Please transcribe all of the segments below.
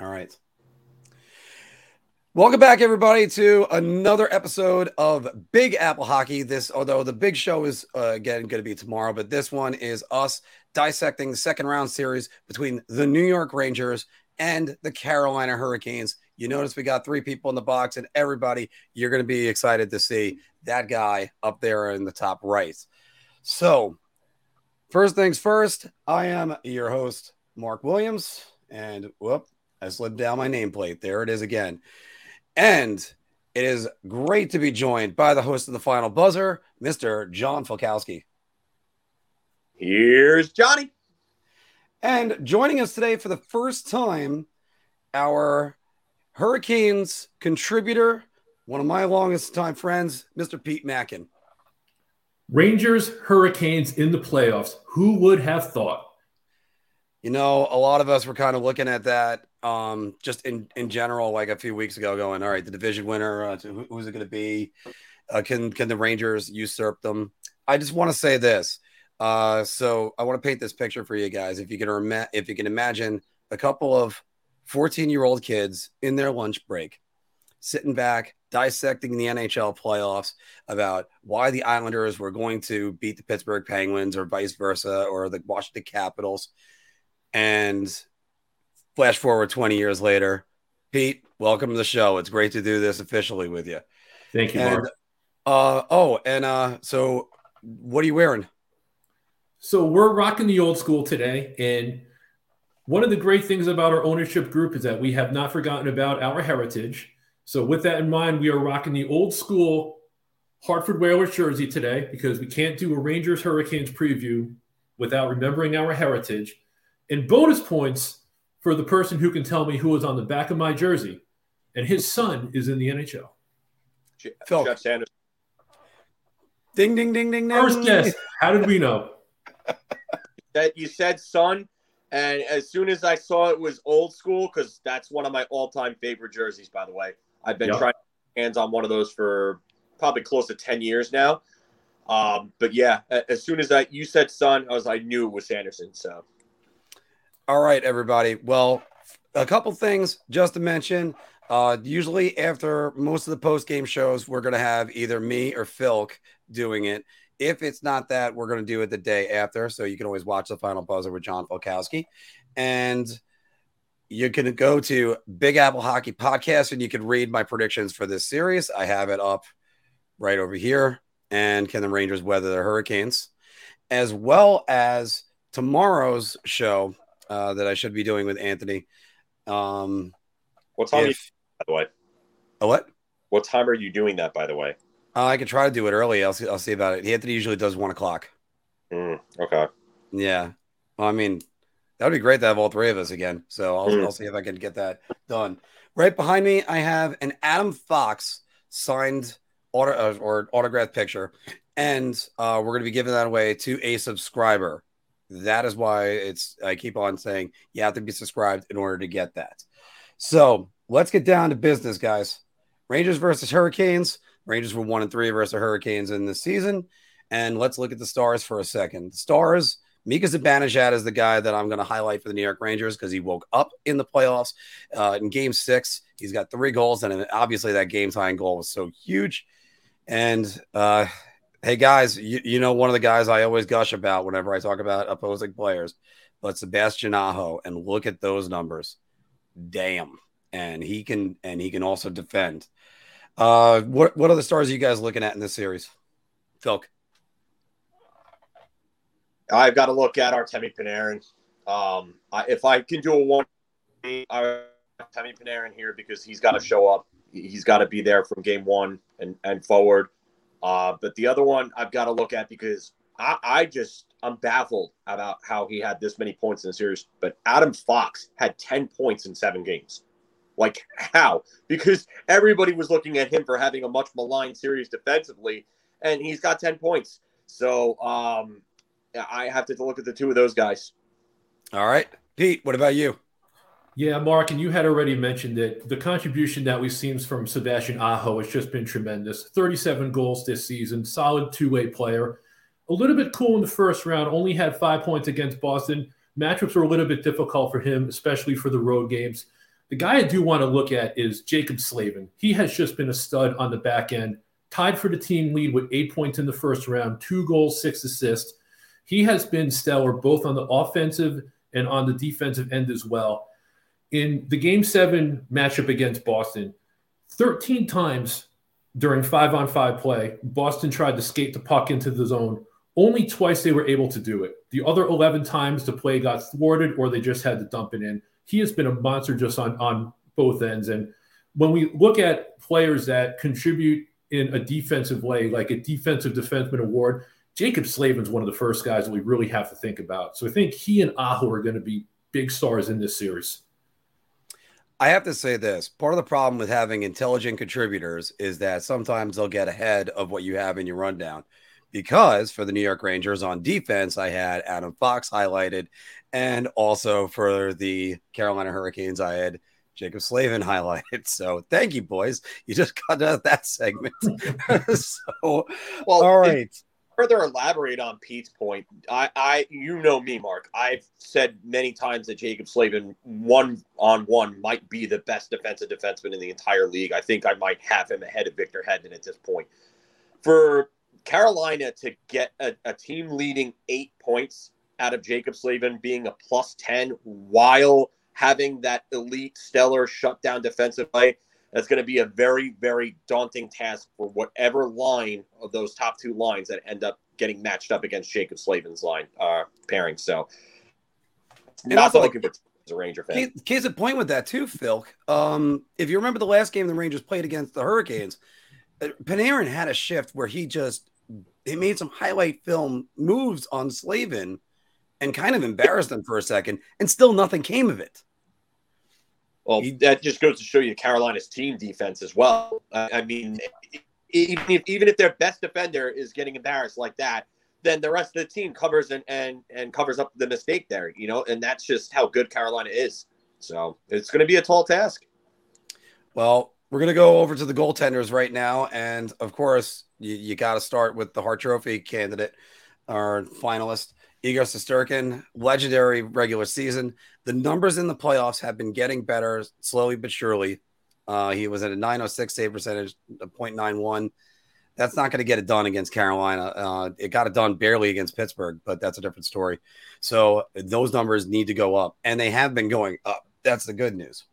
All right. Welcome back, everybody, to another episode of Big Apple Hockey. This, although the big show is uh, again going to be tomorrow, but this one is us dissecting the second round series between the New York Rangers and the Carolina Hurricanes. You notice we got three people in the box, and everybody, you're going to be excited to see that guy up there in the top right. So, first things first, I am your host, Mark Williams, and whoop, I slipped down my nameplate. There it is again. And it is great to be joined by the host of the final buzzer, Mr. John Falkowski. Here's Johnny. And joining us today for the first time, our Hurricanes contributor, one of my longest time friends, Mr. Pete Mackin. Rangers, Hurricanes in the playoffs. Who would have thought? You know, a lot of us were kind of looking at that um, just in in general, like a few weeks ago, going, all right, the division winner, uh, who, who's it going to be? Uh, can can the Rangers usurp them? I just want to say this. Uh, so I want to paint this picture for you guys. If you can rem- if you can imagine a couple of 14 year old kids in their lunch break, sitting back, dissecting the NHL playoffs about why the Islanders were going to beat the Pittsburgh Penguins or vice versa, or the Washington Capitals. And Flash forward 20 years later. Pete, welcome to the show. It's great to do this officially with you. Thank you, and, Mark. Uh, oh, and uh, so what are you wearing? So we're rocking the old school today. And one of the great things about our ownership group is that we have not forgotten about our heritage. So with that in mind, we are rocking the old school Hartford Whalers jersey today because we can't do a Rangers Hurricanes preview without remembering our heritage. And bonus points for the person who can tell me who is on the back of my jersey, and his son is in the NHL. Phil. Jeff Sanderson. Ding ding ding ding. First guess. How did we know? that you said son, and as soon as I saw it was old school, because that's one of my all-time favorite jerseys. By the way, I've been yep. trying hands on one of those for probably close to ten years now. Um, but yeah, as soon as I you said son, I was I knew it was Sanderson. So all right, everybody. Well, a couple things just to mention. Uh, usually, after most of the post game shows, we're going to have either me or Philk doing it. If it's not that, we're going to do it the day after. So you can always watch the final buzzer with John Falkowski. And you can go to Big Apple Hockey Podcast and you can read my predictions for this series. I have it up right over here. And can the Rangers weather the Hurricanes? As well as tomorrow's show uh, that I should be doing with Anthony. Um, what time? If, you, by the way, a what? What time are you doing that? By the way, uh, I could try to do it early. I'll see. I'll see about it. Anthony usually does one o'clock. Mm, okay. Yeah. Well, I mean, that would be great to have all three of us again. So I'll, mm. I'll see if I can get that done. Right behind me, I have an Adam Fox signed auto uh, or autograph picture, and uh, we're going to be giving that away to a subscriber. That is why it's I keep on saying you have to be subscribed in order to get that. So let's get down to business, guys. Rangers versus Hurricanes. Rangers were one and three versus the Hurricanes in this season. And let's look at the stars for a second. The stars, Mika Zibanejad is the guy that I'm going to highlight for the New York Rangers because he woke up in the playoffs uh, in game six. He's got three goals, and obviously that game tying goal was so huge. And uh, Hey guys, you, you know one of the guys I always gush about whenever I talk about opposing players, but Sebastian Aho, and look at those numbers. Damn. And he can and he can also defend. Uh what what other stars are you guys looking at in this series? Phil. I've got to look at Artemi Panarin. Um, I, if I can do a one, I Artemi Panarin here because he's got to show up. He's got to be there from game one and, and forward. Uh, but the other one I've got to look at because I, I just I'm baffled about how he had this many points in the series. But Adam Fox had 10 points in seven games. Like how? Because everybody was looking at him for having a much maligned series defensively, and he's got 10 points. So um, I have to look at the two of those guys. All right, Pete. What about you? Yeah, Mark, and you had already mentioned that the contribution that we've seen from Sebastian Aho has just been tremendous. 37 goals this season, solid two way player. A little bit cool in the first round, only had five points against Boston. Matchups were a little bit difficult for him, especially for the road games. The guy I do want to look at is Jaccob Slavin. He has just been a stud on the back end, tied for the team lead with eight points in the first round, two goals, six assists. He has been stellar both on the offensive and on the defensive end as well. In the game seven matchup against Boston, 13 times during five on five play, Boston tried to skate the puck into the zone. Only twice they were able to do it. The other 11 times the play got thwarted or they just had to dump it in he has been a monster just on on both ends. And when we look at players that contribute in a defensive way, like a defensive defenseman award, Jaccob Slavin's one of the first guys that we really have to think about. So I think he and Aho are going to be big stars in this series. I have to say this part of the problem with having intelligent contributors is that sometimes they'll get ahead of what you have in your rundown. Because for the New York Rangers on defense, I had Adam Fox highlighted and also for the Carolina Hurricanes, I had Jaccob Slavin highlighted. So thank you, boys. You just got out that segment. so, well, all right. Further elaborate on Pete's point. I, I, you know me, Mark. I've said many times that Jaccob Slavin, one on one, might be the best defensive defenseman in the entire league. I think I might have him ahead of Victor Hedman at this point. For Carolina to get a, a team leading eight points out of Jaccob Slavin being a plus 10 while having that elite, stellar shutdown defensive play. That's going to be a very, very daunting task for whatever line of those top two lines that end up getting matched up against Jaccob Slavin's line uh, pairing. So, not looking for as a Ranger fan. Case, case in point with that too, Phil. Um, if you remember the last game the Rangers played against the Hurricanes, uh, Panarin had a shift where he just he made some highlight film moves on Slavin and kind of embarrassed him for a second, and still nothing came of it. Well, that just goes to show you Carolina's team defense as well. I mean, even if, even if their best defender is getting embarrassed like that, then the rest of the team covers and, and, and covers up the mistake there, you know, and that's just how good Carolina is. So it's going to be a tall task. Well, we're going to go over to the goaltenders right now. And of course, you, you got to start with the Hart Trophy candidate, our finalist. Igor Shesterkin, legendary regular season. The numbers in the playoffs have been getting better slowly but surely. Uh, he was at a 906 save percentage, a 0.91. That's not going to get it done against Carolina. Uh, it got it done barely against Pittsburgh, but that's a different story. So those numbers need to go up, and they have been going up. That's the good news.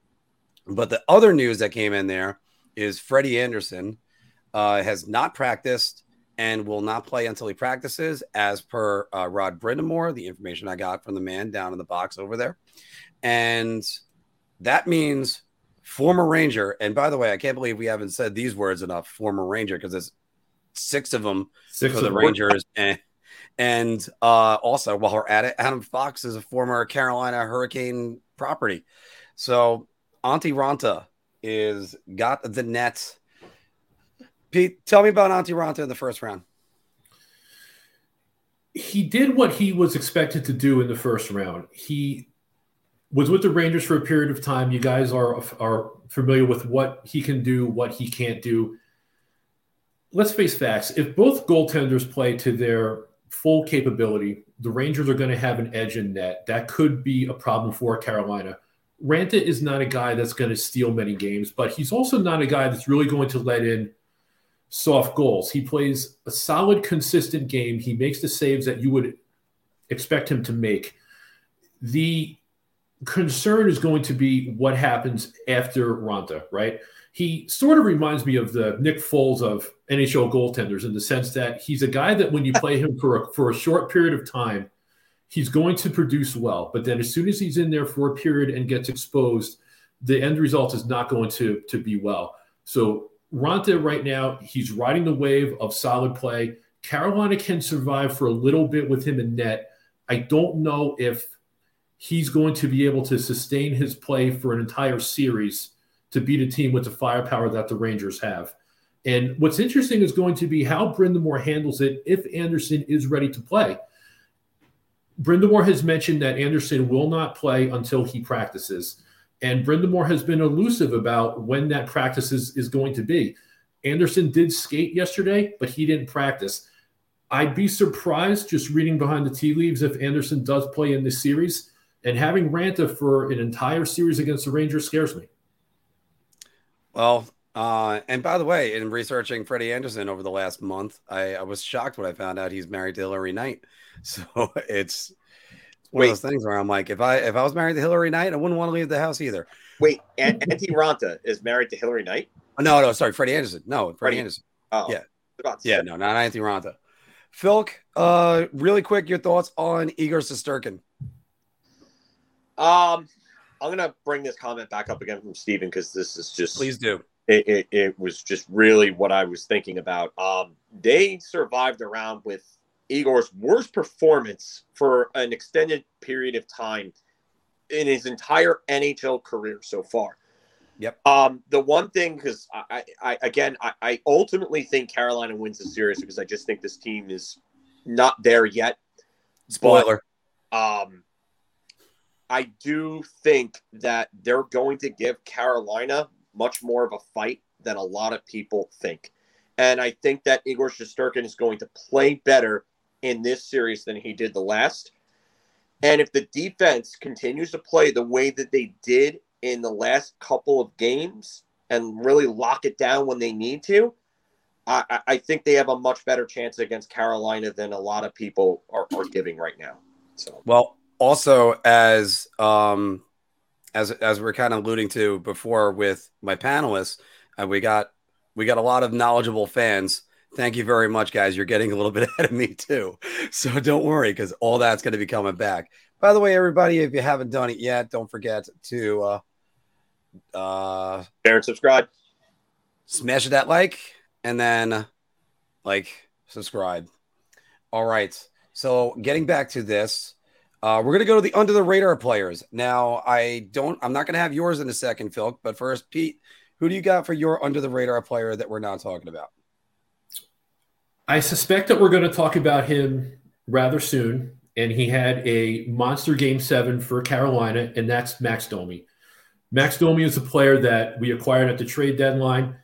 But the other news that came in there is Freddie Andersen uh, has not practiced and will not play until he practices, as per uh, Rod Brind'Amour, the information I got from the man down in the box over there. And that means former Ranger. And by the way, I can't believe we haven't said these words enough former Ranger because there's six of them six for the Rangers. And, and uh, also, while we're at it, Adam Fox is a former Carolina Hurricane property. So Antti Raanta is got the net Pete, tell me about Antti Raanta in the first round. He did what he was expected to do in the first round. He was with the Rangers for a period of time. You guys are are familiar with what he can do, what he can't do. Let's face facts. If both goaltenders play to their full capability, the Rangers are going to have an edge in net. That could be a problem for Carolina. Raanta is not a guy that's going to steal many games, but he's also not a guy that's really going to let in – soft goals. He plays a solid, consistent game. He makes the saves that you would expect him to make. The concern is going to be what happens after Raanta, right? He sort of reminds me of the Nick Foles of NHL goaltenders in the sense that he's a guy that when you play him for a, for a short period of time, he's going to produce well. But then as soon as he's in there for a period and gets exposed, the end result is not going to, to be well. So Raanta right now, he's riding the wave of solid play. Carolina can survive for a little bit with him in net. I don't know if he's going to be able to sustain his play for an entire series to beat a team with the firepower that the Rangers have. And what's interesting is going to be how Brind'Amour handles it if Andersen is ready to play. Brind'Amour has mentioned that Andersen will not play until he practices. And Brind'Amour has been elusive about when that practice is, is going to be. Andersen did skate yesterday, but he didn't practice. I'd be surprised just reading behind the tea leaves if Andersen does play in this series. And having Raanta for an entire series against the Rangers scares me. Well, uh, and by the way, in researching Freddie Andersen over the last month, I, I, was shocked when I found out he's married to Hillary Knight. So it's, one Wait. of those things where I'm like, if I if I was married to Hillary Knight, I wouldn't want to leave the house either. Wait, Antti Raanta is married to Hillary Knight? Oh, no, no, sorry, Freddie Andersen. No, Freddie, Freddie. Andersen. Oh, yeah, yeah, no, not Antti Raanta. Phil, uh, really quick, your thoughts on Igor Shesterkin? Um, I'm gonna bring this comment back up again from Steven because this is just please do. It, it, it, was just really what I was thinking about. Um, they survived around with Igor's worst performance for an extended period of time in his entire NHL career so far. Yep. Um, the one thing, because I, I, again, I, I ultimately think Carolina wins the series because I just think this team is not there yet. Spoiler. But, um, I do think that they're going to give Carolina much more of a fight than a lot of people think. And I think that Igor Shesterkin is going to play better in this series than he did the last. And if the defense continues to play the way that they did in the last couple of games and really lock it down when they need to, I, I think they have a much better chance against Carolina than a lot of people are, are giving right now. So well, also as um as as we're kind of alluding to before with my panelists, uh, we got we got a lot of knowledgeable fans. Thank you very much, guys. You're getting a little bit ahead of me too, so don't worry because all that's going to be coming back. By the way, everybody, if you haven't done it yet, don't forget to uh, uh, share and subscribe. Smash that like and then like subscribe. All right. So getting back to this, uh, we're gonna go to the under the radar players. Now, I don't. I'm not gonna have yours in a second, Phil. But first, Pete, who do you got for your under the radar player that we're not talking about? I suspect that we're going to talk about him rather soon, and he had a monster game seven for Carolina, and that's Max Domi. Max Domi is a player that we acquired at the trade deadline.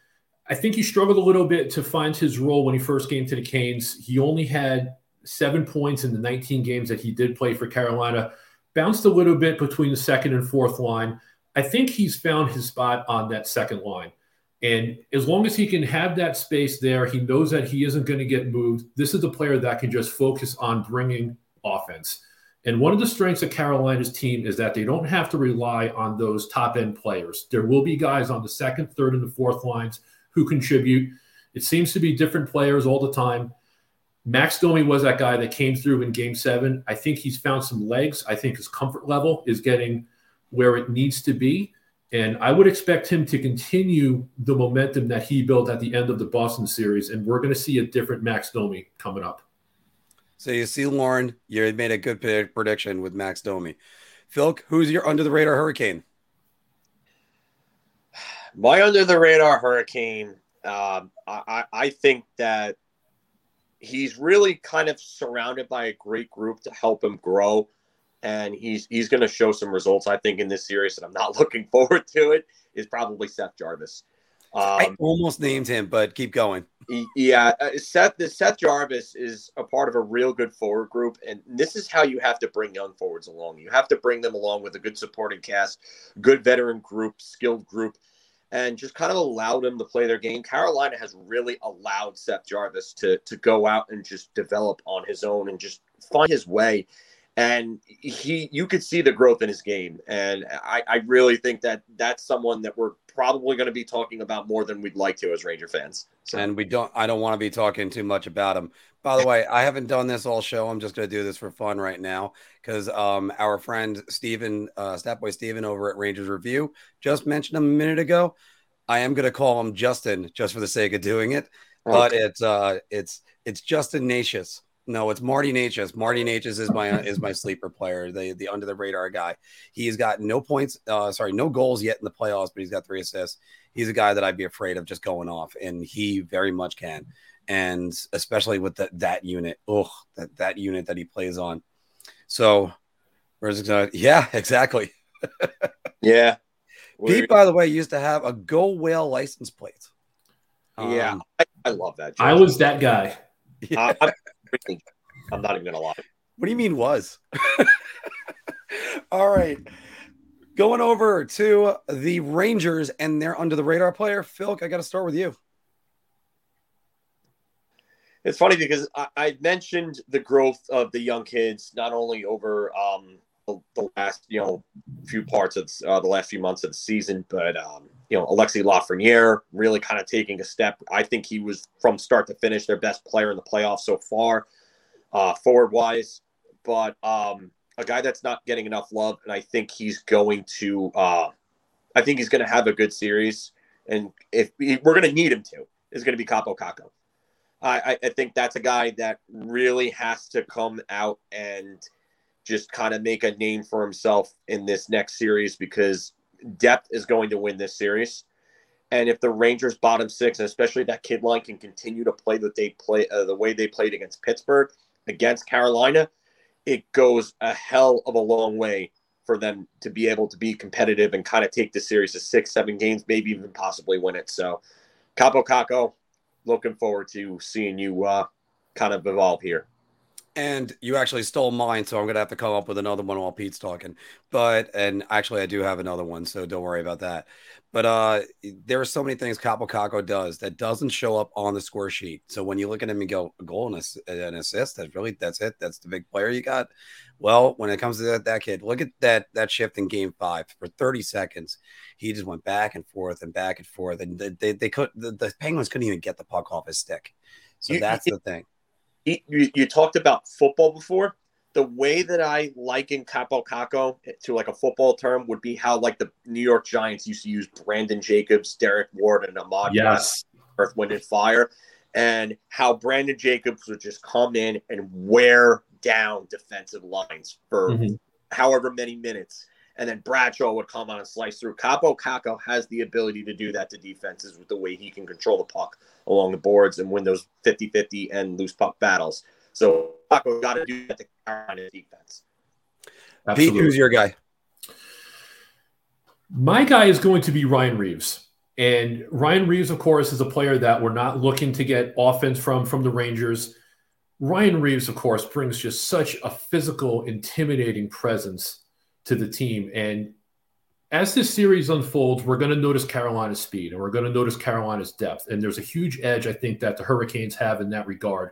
I think he struggled a little bit to find his role when he first came to the Canes. He only had seven points in the 19 games that he did play for Carolina, bounced a little bit between the second and fourth line. I think he's found his spot on that second line. And as long as he can have that space there, he knows that he isn't going to get moved. This is a player that can just focus on bringing offense. And one of the strengths of Carolina's team is that they don't have to rely on those top end players. There will be guys on the second, third, and the fourth lines who contribute. It seems to be different players all the time. Max Domi was that guy that came through in game seven. I think he's found some legs. I think his comfort level is getting where it needs to be. And I would expect him to continue the momentum that he built at the end of the Boston series. And we're going to see a different Max Domi coming up. So you see, Lauren, you made a good prediction with Max Domi. Phil, who's your under the radar hurricane? My under the radar hurricane, um, I, I think that he's really kind of surrounded by a great group to help him grow. And he's he's going to show some results, I think, in this series. And I'm not looking forward to it. Is probably Seth Jarvis. Um, I almost named him, but keep going. Yeah, uh, Seth. The Seth Jarvis is a part of a real good forward group, and this is how you have to bring young forwards along. You have to bring them along with a good supporting cast, good veteran group, skilled group and just kind of allowed them to play their game. Carolina has really allowed Seth Jarvis to to go out and just develop on his own and just find his way. And he, you could see the growth in his game, and I, I really think that that's someone that we're probably going to be talking about more than we'd like to as Ranger fans. So. And we don't, I don't want to be talking too much about him. By the way, I haven't done this all show. I'm just going to do this for fun right now because um, our friend Stephen, uh, Statboy Stephen over at Rangers Review just mentioned him a minute ago. I am going to call him Justin just for the sake of doing it, okay. but it's uh, it's it's Justin Necas. No, it's Marty Necas. Marty Necas is my is my sleeper player, the the under the radar guy. He's got no points, uh, sorry, no goals yet in the playoffs, but he's got three assists. He's a guy that I'd be afraid of just going off, and he very much can and especially with the, that unit. Oh, that, that unit that he plays on. So, where's it going? Yeah, exactly. yeah. Pete, by the way, used to have a Go Whale license plate. Yeah, um, I, I, love that. I was that guy. Yeah. Uh, I'm, I'm, not even gonna lie. What do you mean was? All right. Going over to the Rangers and their under the radar player. Phil, I got to start with you. It's funny because I, I, mentioned the growth of the young kids, not only over um, the, the, last you know few parts of uh, the last few months of the season, but um, you know Alexi Lafreniere really kind of taking a step. I think he was from start to finish their best player in the playoffs so far, uh, forward wise. But um, a guy that's not getting enough love, and I think he's going to. Uh, I think he's going to have a good series, and if we're going to need him to, is going to be Kaapo Kakko. I, I think that's a guy that really has to come out and just kind of make a name for himself in this next series because depth is going to win this series. And if the Rangers bottom six, and especially that kid line, can continue to play that they play uh, the way they played against Pittsburgh, against Carolina, it goes a hell of a long way for them to be able to be competitive and kind of take the series to six, seven games, maybe even possibly win it. So, Kaapo Kakko, looking forward to seeing you uh, kind of evolve here. And you actually stole mine, so I'm gonna have to come up with another one while Pete's talking. But and actually, I do have another one, so don't worry about that. But uh, there are so many things Kaapo Kakko does that doesn't show up on the score sheet. So when you look at him and go a goal and an assist, that's really that's it. That's the big player you got. Well, when it comes to that, that kid, look at that that shift in Game Five for 30 seconds. He just went back and forth and back and forth, and they they, they could the, the Penguins couldn't even get the puck off his stick. So you, that's you, the thing you, you talked about football before. The way that I liken Kaapo Kakko to like a football term would be how like the New York Giants used to use Brandon Jacobs, Derrick Ward, and Ahmad yes. Earth, Wind, and Fire, and how Brandon Jacobs would just come in and wear down defensive lines for mm-hmm. however many minutes and then Bradshaw would come on and slice through. Kaapo Kakko has the ability to do that to defenses with the way he can control the puck along the boards and win those 50-50 and loose puck battles. So Kakko got to do that to Carolina defense. Absolutely. Pete, who's your guy? My guy is going to be Ryan Reaves. And Ryan Reaves, of course, is a player that we're not looking to get offense from from the Rangers. Ryan Reaves, of course, brings just such a physical, intimidating presence to the team. And as this series unfolds, we're going to notice Carolina's speed and we're going to notice Carolina's depth. And there's a huge edge, I think, that the Hurricanes have in that regard.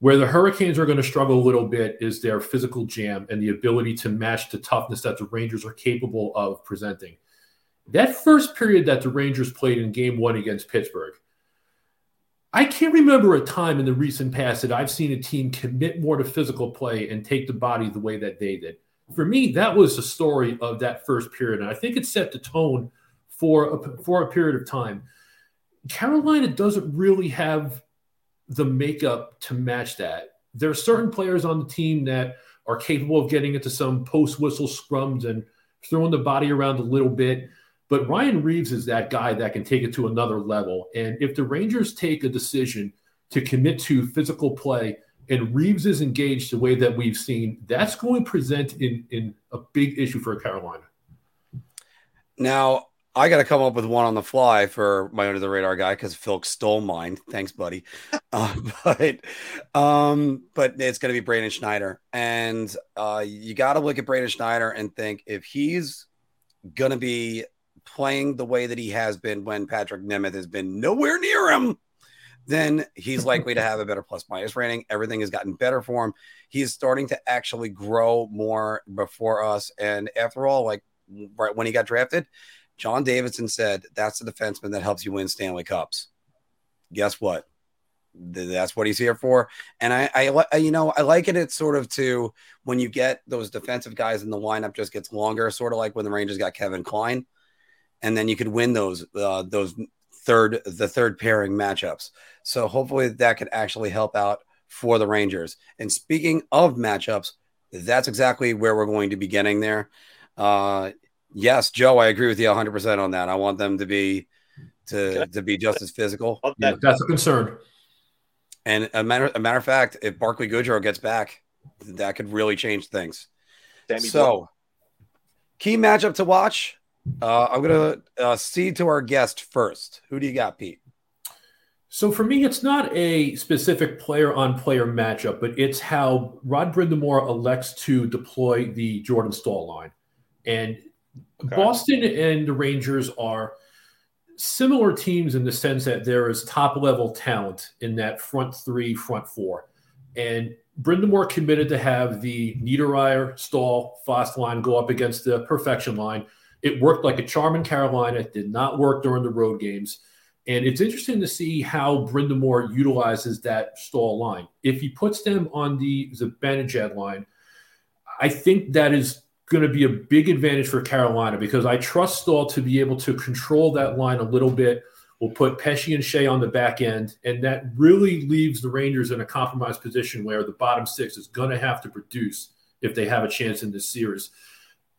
Where the Hurricanes are going to struggle a little bit is their physical jam and the ability to match the toughness that the Rangers are capable of presenting. That first period that the Rangers played in game one against Pittsburgh, I can't remember a time in the recent past that I've seen a team commit more to physical play and take the body the way that they did for me, that was the story of that first period. And I think it set the tone for a, for a period of time. Carolina doesn't really have the makeup to match that. There are certain players on the team that are capable of getting into some post whistle scrums and throwing the body around a little bit. But Ryan Reaves is that guy that can take it to another level. And if the Rangers take a decision to commit to physical play, and Reaves is engaged the way that we've seen, that's going to present in, in a big issue for Carolina. Now, I got to come up with one on the fly for my under the radar guy because Phil stole mine. Thanks, buddy. uh, but um, but it's going to be Braden Schneider, and uh, you got to look at Braden Schneider and think if he's going to be playing the way that he has been when Patrik Nemeth has been nowhere near him then he's likely to have a better plus minus rating. Everything has gotten better for him. He's starting to actually grow more before us. And after all, like right when he got drafted, John Davidson said that's the defenseman that helps you win Stanley Cups. Guess what? That's what he's here for. And I, I, you know, I like it. Sort of to when you get those defensive guys in the lineup just gets longer, sort of like when the Rangers got Kevin Klein, and then you could win those uh, those third the third pairing matchups. So hopefully that could actually help out for the Rangers. And speaking of matchups, that's exactly where we're going to be getting there. Uh, yes, Joe, I agree with you 100% on that. I want them to be to to be just as physical. Yeah, that's a concern. And a matter a matter of fact, if Barclay Goodrow gets back, that could really change things. Sammy so, key matchup to watch uh, I'm gonna uh, cede to our guest first. Who do you got, Pete? So for me, it's not a specific player on player matchup, but it's how Rod Brind'Amour elects to deploy the Jordan Staal line. And okay. Boston and the Rangers are similar teams in the sense that there is top level talent in that front three, front four. And Brind'Amour committed to have the Niederreiter, Staal, Fast line go up against the perfection line. It worked like a charm in Carolina. It did not work during the road games. And it's interesting to see how Brind'Amour utilizes that Staal line. If he puts them on the Zibanejad line, I think that is going to be a big advantage for Carolina because I trust Staal to be able to control that line a little bit. We'll put Pesce and Skjei on the back end, and that really leaves the Rangers in a compromised position where the bottom six is going to have to produce if they have a chance in this series.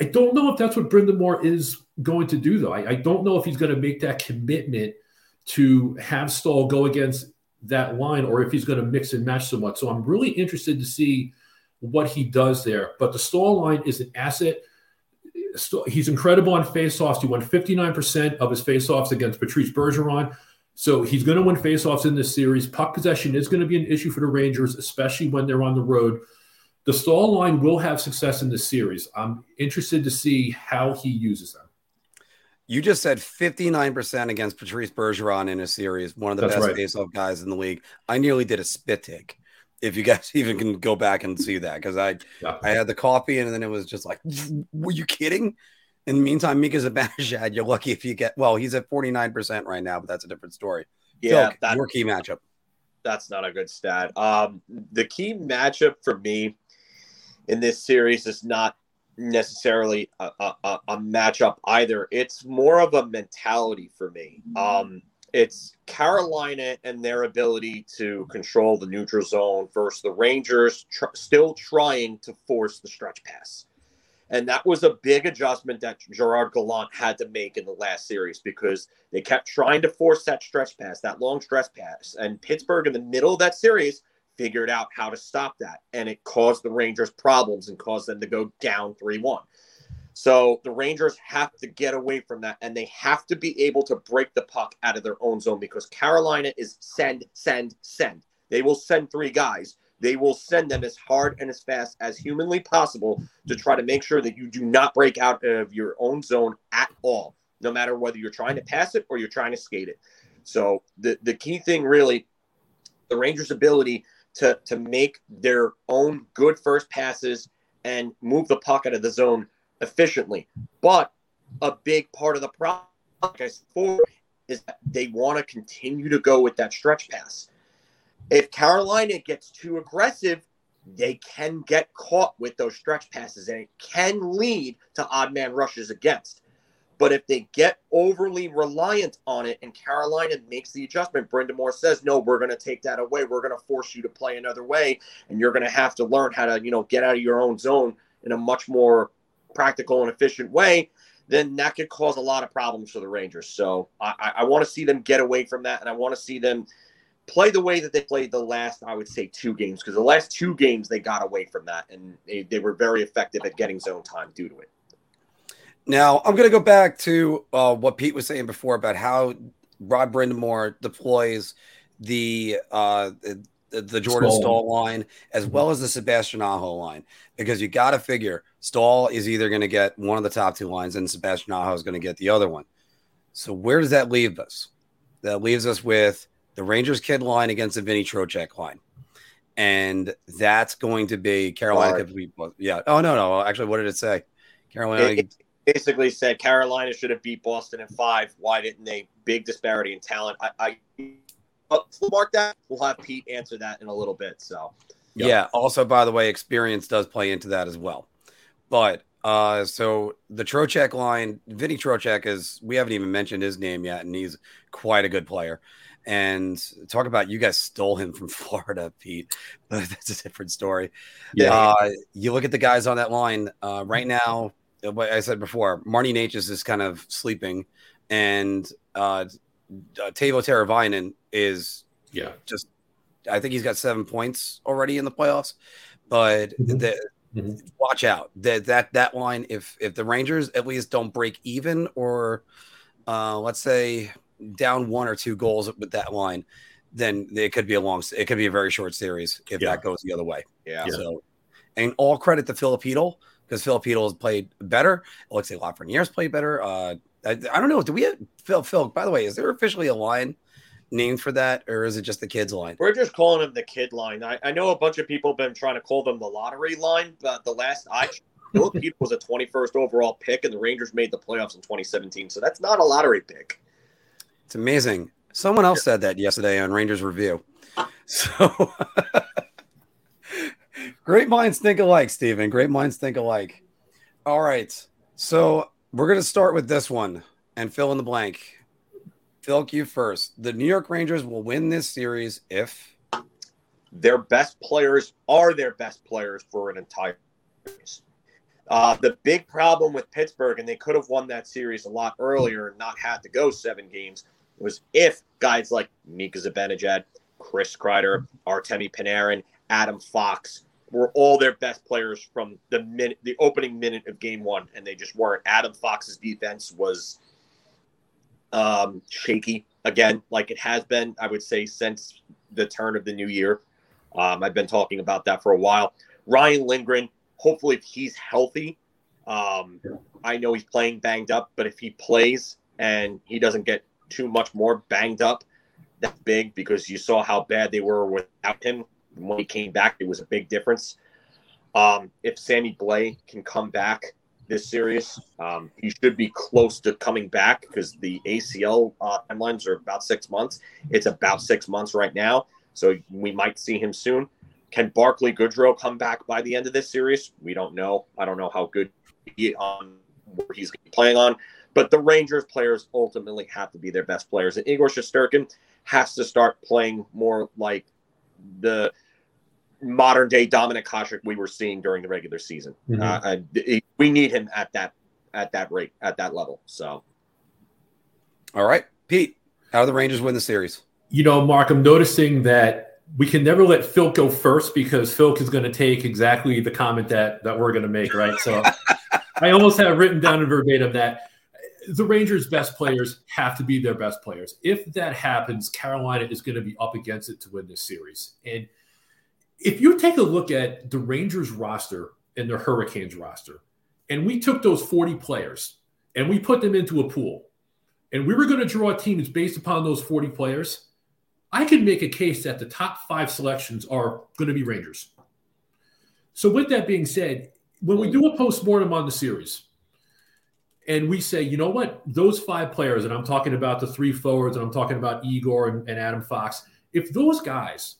I don't know if that's what Brind'Amour is going to do, though. I, I don't know if he's going to make that commitment – to have Staal go against that line or if he's going to mix and match somewhat. So I'm really interested to see what he does there. But the Staal line is an asset. He's incredible on faceoffs. He won 59% of his faceoffs against Patrice Bergeron. So he's going to win faceoffs in this series. Puck possession is going to be an issue for the Rangers, especially when they're on the road. The Staal line will have success in this series. I'm interested to see how he uses them. You just said 59% against Patrice Bergeron in a series, one of the That's best right. faceoff guys in the league. I nearly did a spit take. If you guys even can go back and see that, because I yeah. I had the coffee and then it was just like, were you kidding? In the meantime, Mika Zibanejad, you're lucky if you get well, he's at 49% right now, but that's a different story. Yeah, that, your key matchup. That's not a good stat. Um, the key matchup for me in this series is not necessarily a, a, a matchup either. It's more of a mentality for me. Um, it's Carolina and their ability to control the neutral zone versus the Rangers tr- still trying to force the stretch pass. And that was a big adjustment that Gerard Gallant had to make in the last series because they kept trying to force that stretch pass, that long stretch pass. And Pittsburgh, in the middle of that series, figured out how to stop that. And it caused the Rangers problems and caused them to go down 3 1. So the Rangers have to get away from that and they have to be able to break the puck out of their own zone because Carolina is send, send, send. They will send three guys. They will send them as hard and as fast as humanly possible to try to make sure that you do not break out of your own zone at all, no matter whether you're trying to pass it or you're trying to skate it. So the, the key thing really, the Rangers' ability to to make their own good first passes and move the puck out of the zone efficiently. But a big part of the problem, like I said before, is that they want to continue to go with that stretch pass. If Carolina gets too aggressive, they can get caught with those stretch passes and it can lead to odd man rushes against. But if they get overly reliant on it and Carolina makes the adjustment, Brind'Amour says, no, we're going to take that away. We're going to force you to play another way. And you're going to have to learn how to, you know, get out of your own zone in a much more practical and efficient way. Then that could cause a lot of problems for the Rangers. So I, I want to see them get away from that. And I want to see them play the way that they played the last, I would say, two games. Because the last two games, they got away from that. And they, they were very effective at getting zone time due to it. Now, I'm going to go back to uh, what Pete was saying before about how Rod Brind'Amour deploys the uh, the, the Jordan Staal. Staal line as mm-hmm. well as the Sebastian Aho line because you got to figure Staal is either going to get one of the top two lines and Sebastian Aho is going to get the other one. So where does that leave us? That leaves us with the Rangers kid line against the Vinny Trocheck line. And that's going to be Carolina. Yeah. Oh, no, no. Actually, what did it say? Carolina. It, basically said Carolina should have beat Boston in five. Why didn't they? Big disparity in talent. I, I mark that. We'll have Pete answer that in a little bit. So, yep. yeah. Also, by the way, experience does play into that as well. But uh, so the Trocheck line, Vinny Trocheck is. We haven't even mentioned his name yet, and he's quite a good player. And talk about you guys stole him from Florida, Pete. But that's a different story. Yeah. Uh, you look at the guys on that line uh, right now what I said before, Marty Necas is kind of sleeping, and uh, uh Teuvo Teravainen is yeah just I think he's got seven points already in the playoffs, but mm-hmm. the, mm-hmm. watch out that that that line if if the Rangers at least don't break even or uh, let's say down one or two goals with that line, then it could be a long, it could be a very short series if yeah. that goes the other way. Yeah. So, and all credit to Filipino because Filipino has played better. Like Lafreniere's played better. Uh, I, I, don't know. Do we have Phil? Phil, by the way, is there officially a line named for that, or is it just the kids line? We're just calling them the kid line. I, I know a bunch of people have been trying to call them the lottery line, but the last I Filipino was a 21st overall pick, and the Rangers made the playoffs in 2017. So that's not a lottery pick. It's amazing. Someone else said that yesterday on Rangers Review. So great minds think alike, Stephen. Great minds think alike. All right. So we're going to start with this one and fill in the blank. Phil, you first. The New York Rangers will win this series if their best players are their best players for an entire series. Uh, the big problem with Pittsburgh, and they could have won that series a lot earlier and not had to go seven games, was if guys like Mika Zibanejad, Chris Kreider, Artemi Panarin, Adam Fox were all their best players from the minute, the opening minute of game one, and they just weren't. Adam Fox's defense was um, shaky again, like it has been, I would say, since the turn of the new year. Um, I've been talking about that for a while. Ryan Lindgren, hopefully, if he's healthy, um, I know he's playing banged up, but if he plays and he doesn't get too much more banged up, that's big because you saw how bad they were without him. When he came back, it was a big difference. Um, if Sammy Blais can come back this series, um, he should be close to coming back because the ACL uh, timelines are about six months. It's about six months right now, so we might see him soon. Can Barclay Goodrow come back by the end of this series? We don't know. I don't know how good he on where he's playing on. But the Rangers players ultimately have to be their best players. And Igor Shesterkin has to start playing more like the modern day Dominik Hasek we were seeing during the regular season. Mm-hmm. Uh, we need him at that at that rate at that level. So, all right, Pete, how do the Rangers win the series? You know, Mark, I'm noticing that we can never let Phil go first because Phil is going to take exactly the comment that that we're going to make, right? So, I almost have written down in verbatim that the Rangers' best players have to be their best players. If that happens, Carolina is going to be up against it to win this series. And if you take a look at the Rangers roster and the Hurricanes roster, and we took those 40 players and we put them into a pool, and we were going to draw teams based upon those 40 players, I could make a case that the top five selections are going to be Rangers. So, with that being said, when we do a postmortem on the series, and we say, you know what, those five players, and I'm talking about the three forwards, and I'm talking about Igor and, and Adam Fox, if those guys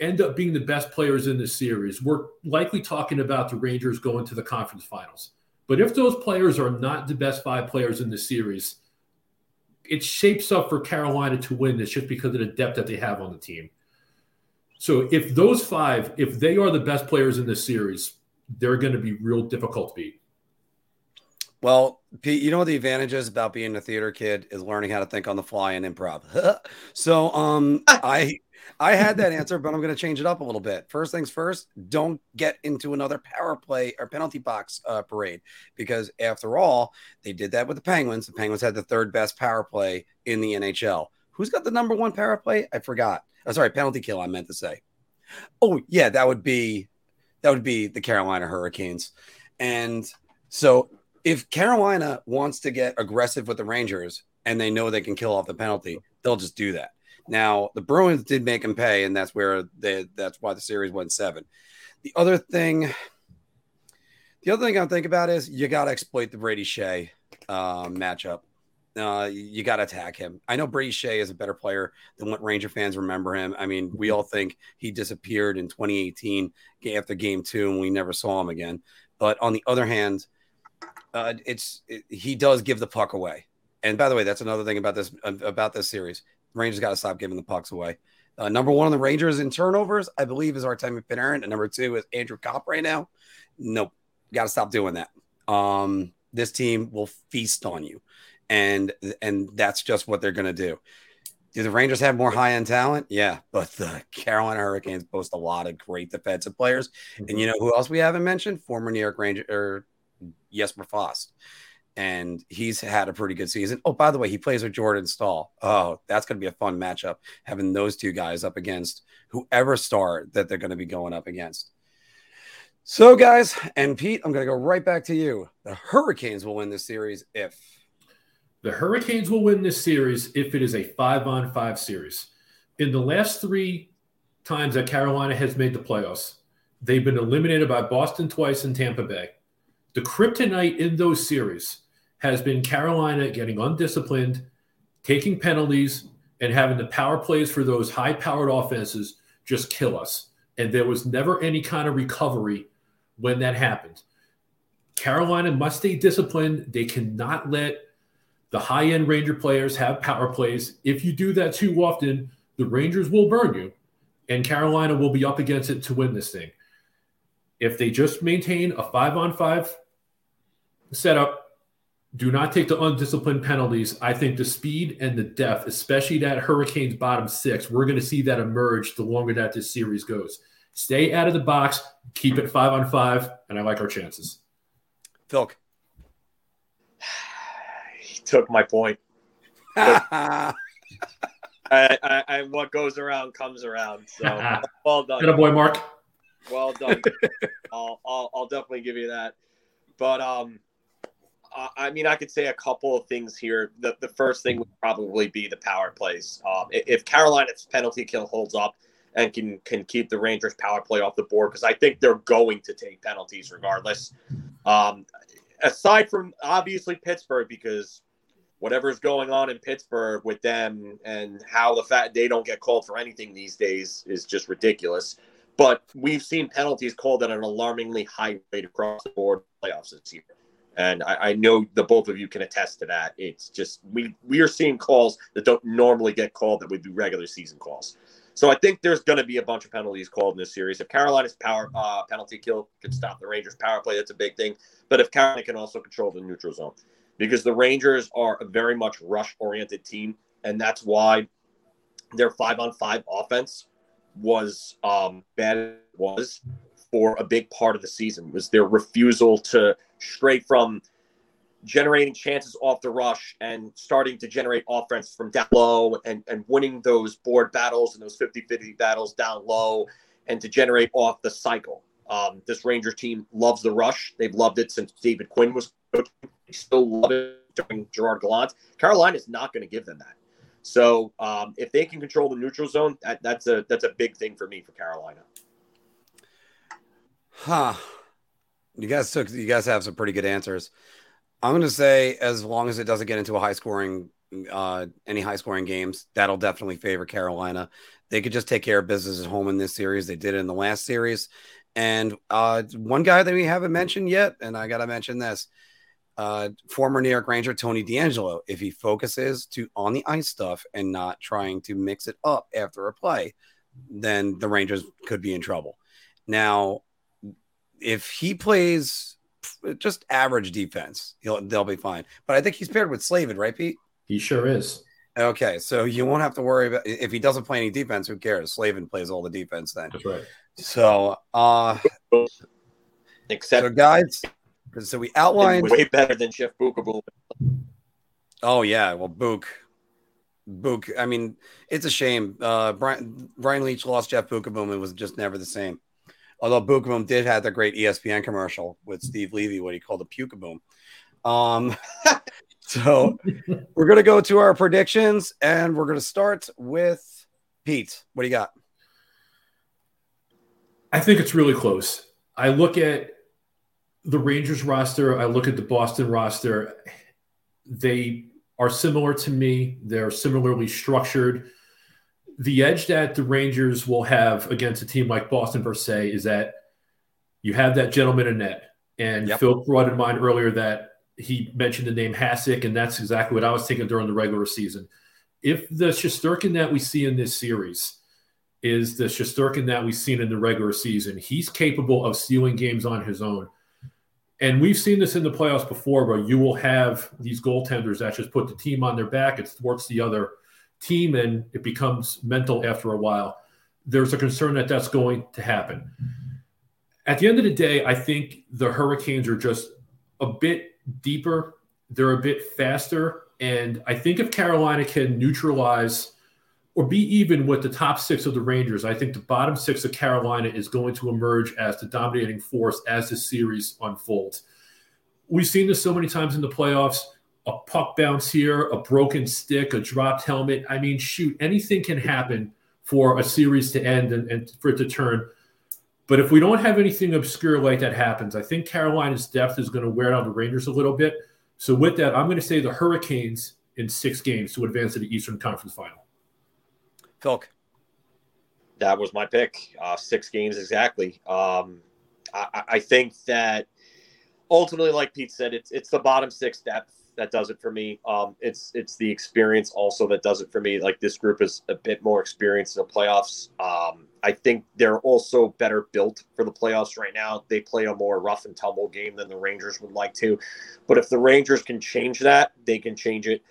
end up being the best players in this series, we're likely talking about the Rangers going to the conference finals. But if those players are not the best five players in the series, it shapes up for Carolina to win this just because of the depth that they have on the team. So if those five, if they are the best players in this series, they're going to be real difficult to beat. Well, Pete, you know what the advantages about being a theater kid is learning how to think on the fly and improv. so, um, I I had that answer, but I'm going to change it up a little bit. First things first, don't get into another power play or penalty box uh, parade because, after all, they did that with the Penguins. The Penguins had the third best power play in the NHL. Who's got the number one power play? I forgot. Oh, sorry, penalty kill. I meant to say. Oh yeah, that would be that would be the Carolina Hurricanes, and so if Carolina wants to get aggressive with the Rangers and they know they can kill off the penalty, they'll just do that. Now, the Bruins did make them pay, and that's where they that's why the series went seven. The other thing, the other thing I'm thinking about is you got to exploit the Brady Skjei uh, matchup. Uh, you got to attack him. I know Brady Skjei is a better player than what Ranger fans remember him. I mean, we all think he disappeared in 2018 after game two and we never saw him again. But on the other hand, uh, it's it, he does give the puck away. And by the way, that's another thing about this about this series. Rangers got to stop giving the pucks away. Uh, number one on the Rangers in turnovers, I believe, is our time Artemi Panarin, and number two is Andrew Copp right now. Nope, got to stop doing that. Um, this team will feast on you, and and that's just what they're going to do. Do the Rangers have more high end talent? Yeah, but the Carolina Hurricanes boast a lot of great defensive players. Mm-hmm. And you know who else we haven't mentioned? Former New York Ranger or Jesper Fast. and he's had a pretty good season. Oh, by the way, he plays with Jordan Staal. Oh, that's going to be a fun matchup having those two guys up against whoever star that they're going to be going up against. So, guys, and Pete, I'm going to go right back to you. The Hurricanes will win this series if the Hurricanes will win this series if it is a five on five series. In the last three times that Carolina has made the playoffs, they've been eliminated by Boston twice and Tampa Bay. The kryptonite in those series has been Carolina getting undisciplined, taking penalties, and having the power plays for those high powered offenses just kill us. And there was never any kind of recovery when that happened. Carolina must stay disciplined. They cannot let the high end Ranger players have power plays. If you do that too often, the Rangers will burn you, and Carolina will be up against it to win this thing. If they just maintain a five on five setup, do not take the undisciplined penalties. I think the speed and the depth, especially that Hurricanes bottom six, we're going to see that emerge the longer that this series goes. Stay out of the box, keep it five on five, and I like our chances. Phil. He took my point. I, I, I, what goes around comes around. So well done. Good boy, Mark. Well done. I'll, I'll, I'll definitely give you that. But um, I mean, I could say a couple of things here. The, the first thing would probably be the power plays. Um, if Carolina's penalty kill holds up and can can keep the Rangers power play off the board, because I think they're going to take penalties regardless. Um, aside from obviously Pittsburgh, because whatever's going on in Pittsburgh with them and how the fact they don't get called for anything these days is just ridiculous. But we've seen penalties called at an alarmingly high rate across the board playoffs this year and I, I, know the both of you can attest to that. It's just we we are seeing calls that don't normally get called that would be regular season calls. So I think there's going to be a bunch of penalties called in this series. If Carolina's power uh, penalty kill can stop the Rangers' power play, that's a big thing. But if Carolina can also control the neutral zone, because the Rangers are a very much rush-oriented team, and that's why their five-on-five offense was um, bad. Was for a big part of the season was their refusal to stray from generating chances off the rush and starting to generate offense from down low and, and winning those board battles and those 50-50 battles down low and to generate off the cycle. Um, this Ranger team loves the rush. They've loved it since David Quinn was coaching. They still love it during Gerard Gallant. Carolina is not going to give them that. So um, if they can control the neutral zone, that, that's a that's a big thing for me for Carolina. Huh. You guys took you guys have some pretty good answers. I'm gonna say as long as it doesn't get into a high scoring uh any high scoring games, that'll definitely favor Carolina. They could just take care of business at home in this series. They did it in the last series. And uh one guy that we haven't mentioned yet, and I gotta mention this. Uh, former New York Ranger Tony DeAngelo, if he focuses to on the ice stuff and not trying to mix it up after a play, then the Rangers could be in trouble. Now, if he plays just average defense, he'll they'll be fine. But I think he's paired with Slavin, right, Pete? He sure is. Okay, so you won't have to worry about if he doesn't play any defense. Who cares? Slavin plays all the defense then. That's right. So, uh, except so guys, so we outlined way better than Jeff Beukeboom. Oh yeah, well Book, Book. I mean, it's a shame. Uh, Brian Brian Leetch lost Jeff Beukeboom and was just never the same. Although Boom did have the great ESPN commercial with Steve Levy, what he called a Pukaboom. Um, so we're going to go to our predictions and we're going to start with Pete. What do you got? I think it's really close. I look at the Rangers roster, I look at the Boston roster. They are similar to me, they're similarly structured the edge that the Rangers will have against a team like Boston per se is that you have that gentleman in net. And yep. Phil brought in mind earlier that he mentioned the name Hasek, and that's exactly what I was thinking during the regular season. If the Shesterkin that we see in this series is the Shesterkin that we've seen in the regular season, he's capable of stealing games on his own. And we've seen this in the playoffs before where you will have these goaltenders that just put the team on their back. It thwarts the other team and it becomes mental after a while, there's a concern that that's going to happen. At the end of the day, I think the Hurricanes are just a bit deeper They're a bit faster. And I think if Carolina can neutralize or be even with the top six of the Rangers, I think the bottom six of Carolina is going to emerge as the dominating force as the series unfolds. We've seen this so many times in the playoffs a puck bounce here, a broken stick, a dropped helmet. I mean, shoot, anything can happen for a series to end and, and for it to turn. But if we don't have anything obscure like that happens, I think Carolina's depth is going to wear down the Rangers a little bit. So with that, I'm going to say the Hurricanes in six games to advance to the Eastern Conference Final. Phil. That was my pick. Uh, six games exactly. Um, I, I, think that ultimately, like Pete said, it's it's the bottom six depth that does it for me. Um, it's it's the experience also that does it for me. Like this group is a bit more experienced in the playoffs. Um, I think they're also better built for the playoffs right now. They play a more rough and tumble game than the Rangers would like to. But if the Rangers can change that, they can change it.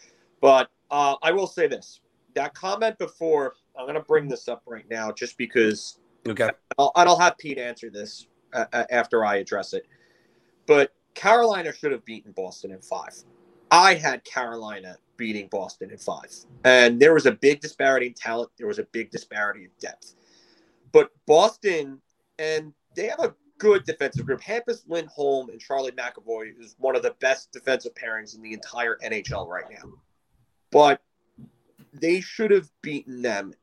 But uh, I will say this that comment before, I'm going to bring this up right now just because. Okay. I'll, and I'll have Pete answer this uh, uh, after I address it. But Carolina should have beaten Boston in five. I had Carolina beating Boston in five. And there was a big disparity in talent, there was a big disparity in depth. But Boston, and they have a good defensive group. Hampus Lindholm and Charlie McAvoy is one of the best defensive pairings in the entire NHL right now. But they should have beaten them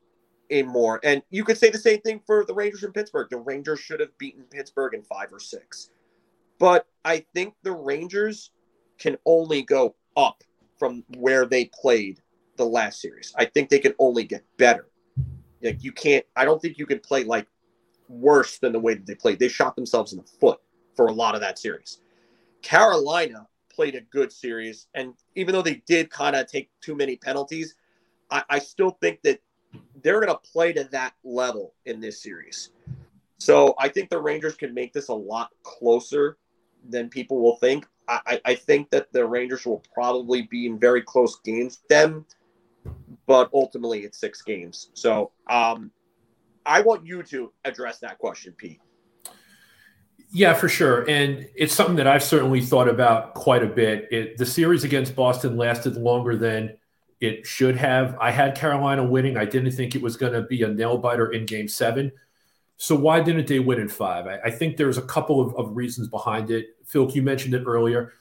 in more. And you could say the same thing for the Rangers in Pittsburgh. The Rangers should have beaten Pittsburgh in five or six. But I think the Rangers can only go up from where they played the last series. I think they can only get better. Like you can't. I don't think you can play like worse than the way that they played. They shot themselves in the foot for a lot of that series. Carolina played a good series, and even though they did kind of take too many penalties, I, I still think that they're going to play to that level in this series. So I think the Rangers can make this a lot closer than people will think. I, I think that the Rangers will probably be in very close games with them, but ultimately it's six games. So um, I want you to address that question, Pete. Yeah, for sure. And it's something that I've certainly thought about quite a bit. It, the series against Boston lasted longer than it should have. I had Carolina winning. I didn't think it was going to be a nail biter in game seven. So why didn't they win in five? I, I think there's a couple of, of, reasons behind it. Phil, you mentioned it earlier.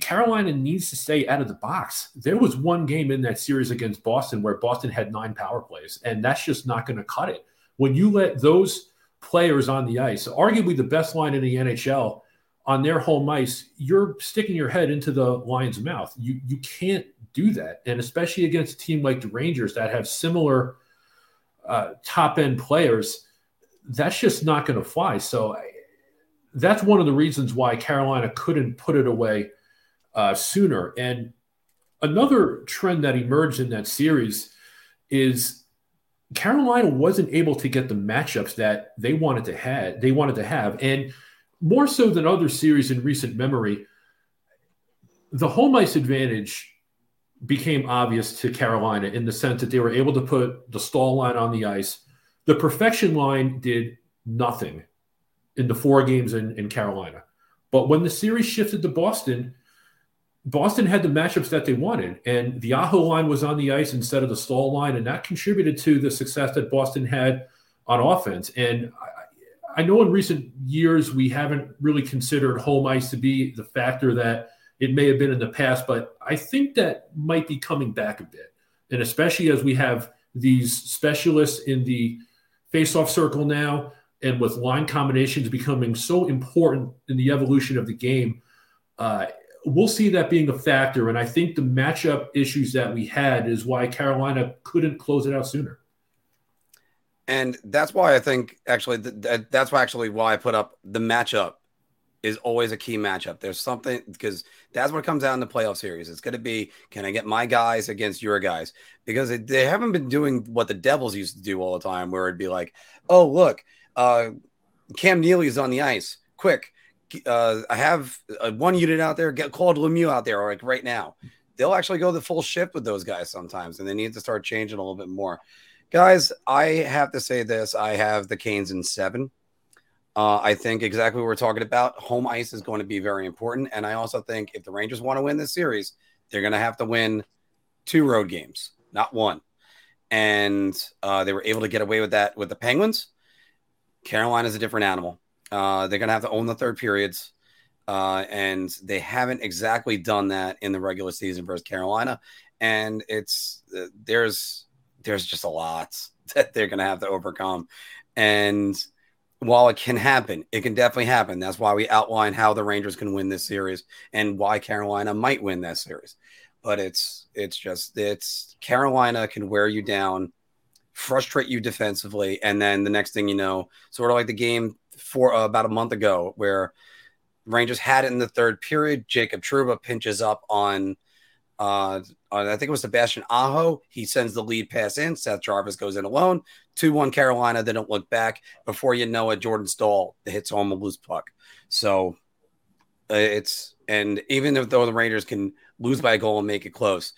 Carolina needs to stay out of the box. There was one game in that series against Boston where Boston had nine power plays, and that's just not going to cut it. When you let those players on the ice, arguably the best line in the NHL, on their home ice, you're sticking your head into the lion's mouth. You you can't do that, and especially against a team like the Rangers that have similar uh, top end players that's just not going to fly. So that's one of the reasons why Carolina couldn't put it away uh, sooner. And another trend that emerged in that series is Carolina wasn't able to get the matchups that they wanted to have. They wanted to have, and more so than other series in recent memory, the home ice advantage became obvious to Carolina in the sense that they were able to put the Staal line on the ice the perfection line did nothing in the four games in, in Carolina. But when the series shifted to Boston, Boston had the matchups that they wanted, and the Aho line was on the ice instead of the Staal line, and that contributed to the success that Boston had on offense. And I, know in recent years we haven't really considered home ice to be the factor that it may have been in the past, but I think that might be coming back a bit, and especially as we have these specialists in the face-off circle now, and with line combinations becoming so important in the evolution of the game, uh, we'll see that being a factor. And I think the matchup issues that we had is why Carolina couldn't close it out sooner. And that's why I think actually that, that's why actually why I put up the matchup is always a key matchup. There's something because that's what comes out in the playoff series. It's going to be can I get my guys against your guys because it, they haven't been doing what the Devils used to do all the time, where it'd be like, oh look, uh, Cam Neely is on the ice, quick. Uh, I have uh, one unit out there. Get Claude Lemieux out there, like right now. They'll actually go the full shift with those guys sometimes, and they need to start changing a little bit more. Guys, I have to say this: I have the Canes in seven. Uh, I think exactly what we're talking about. Home ice is going to be very important. And I also think if the Rangers want to win this series, they're going to have to win two road games, not one. And uh, they were able to get away with that with the Penguins. Carolina is a different animal. Uh, they're going to have to own the third periods. Uh, and they haven't exactly done that in the regular season versus Carolina. And it's uh, there's there's just a lot that they're going to have to overcome. And while it can happen, it can definitely happen. That's why we outline how the Rangers can win this series and why Carolina might win that series. But it's it's just it's Carolina can wear you down, frustrate you defensively, and then the next thing you know, sort of like the game for uh, about a month ago where Rangers had it in the third period. Jacob Trouba pinches up on uh, I think it was Sebastian Aho. He sends the lead pass in. Seth Jarvis goes in alone. 2 1 Carolina. They don't look back. Before you know it, Jordan Staal hits home a loose puck. So uh, it's, and even though the Rangers can lose by a goal and make it close,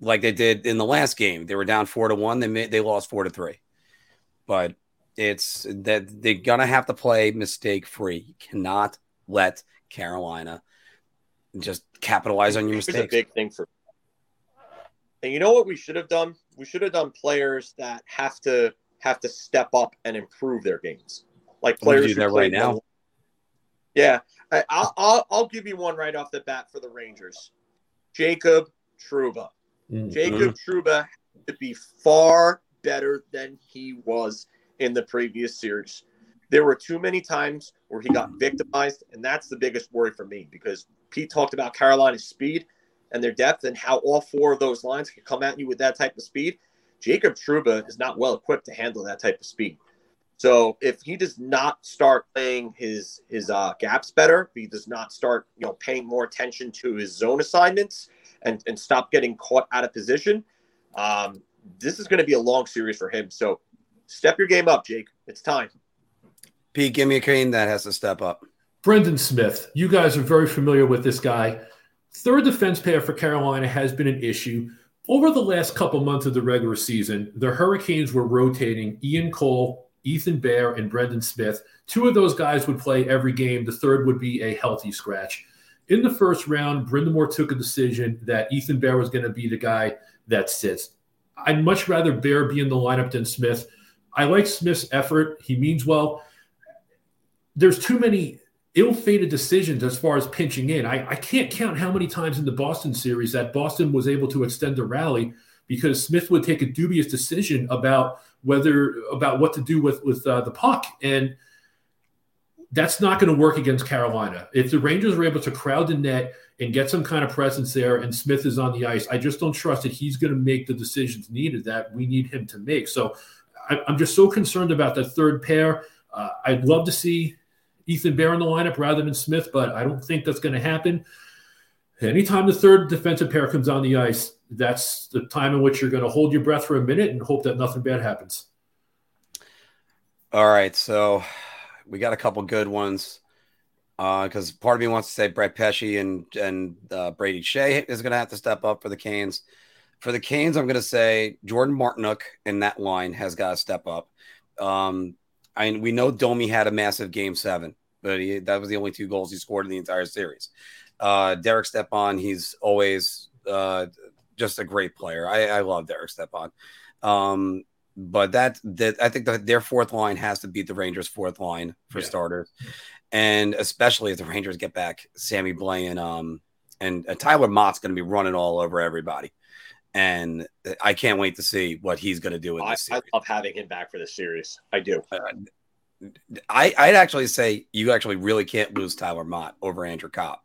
like they did in the last game, they were down 4 to 1. They made, they lost 4 to 3. But it's that they're going to have to play mistake free. You cannot let Carolina just capitalize on your mistakes. A big thing for. And you know what we should have done? We should have done players that have to have to step up and improve their games, like players that right now. Yeah, I, will I'll I'll give you one right off the bat for the Rangers. Jacob Trouba. Mm-hmm. Jacob Trouba to be far better than he was in the previous series. There were too many times where he got victimized, and that's the biggest worry for me because Pete talked about Carolina's speed and their depth and how all four of those lines can come at you with that type of speed. Jacob Trouba is not well equipped to handle that type of speed. So if he does not start playing his his uh, gaps better, if he does not start you know paying more attention to his zone assignments and and stop getting caught out of position, um, this is going to be a long series for him. So step your game up, Jake. It's time. Pete, give me a cane that has to step up. Brendan Smith, you guys are very familiar with this guy. Third defense pair for Carolina has been an issue. Over the last couple months of the regular season, the Hurricanes were rotating Ian Cole, Ethan Bear, and Brendan Smith. Two of those guys would play every game. The third would be a healthy scratch. In the first round, Brind'Amour took a decision that Ethan Bear was going to be the guy that sits. I'd much rather Bear be in the lineup than Smith. I like Smith's effort. He means well. There's too many ill-fated decisions as far as pinching in. I, I can't count how many times in the Boston series that Boston was able to extend the rally because Smith would take a dubious decision about whether about what to do with with uh, the puck, and that's not going to work against Carolina. If the Rangers are able to crowd the net and get some kind of presence there, and Smith is on the ice, I just don't trust that he's going to make the decisions needed that we need him to make. So I, am just so concerned about that third pair. Uh, I'd love to see Ethan Bear in the lineup rather than Smith, but I don't think that's going to happen. Anytime the third defensive pair comes on the ice, that's the time in which you're going to hold your breath for a minute and hope that nothing bad happens. All right, so we got a couple good ones because uh, part of me wants to say Brett Pesce and and uh, Brady Skjei is going to have to step up for the Canes. For the Canes, I'm going to say Jordan Martinook in that line has got to step up. Um, I mean, we know Domi had a massive game seven, but he, that was the only two goals he scored in the entire series. Uh, Derek Stepan, he's always uh, just a great player. I, I love Derek Stepan. Um, but that that I think that their fourth line has to beat the Rangers' fourth line for yeah. starters, and especially if the Rangers get back Sammy and um and, and Tyler Motte's going to be running all over everybody and I can't wait to see what he's going to do in this. I, I, love having him back for the series. I do. Uh, I I'd actually say you actually really can't lose Tyler Motte over Andrew Copp,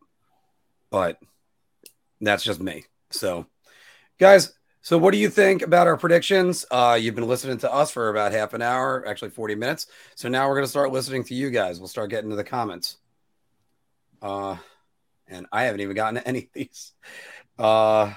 but that's just me. So, guys. So, what do you think about our predictions? Uh, you've been listening to us for about half an hour, actually 40 minutes. So now we're going to start listening to you guys. We'll start getting to the comments. Uh, and I haven't even gotten to any of these. Uh,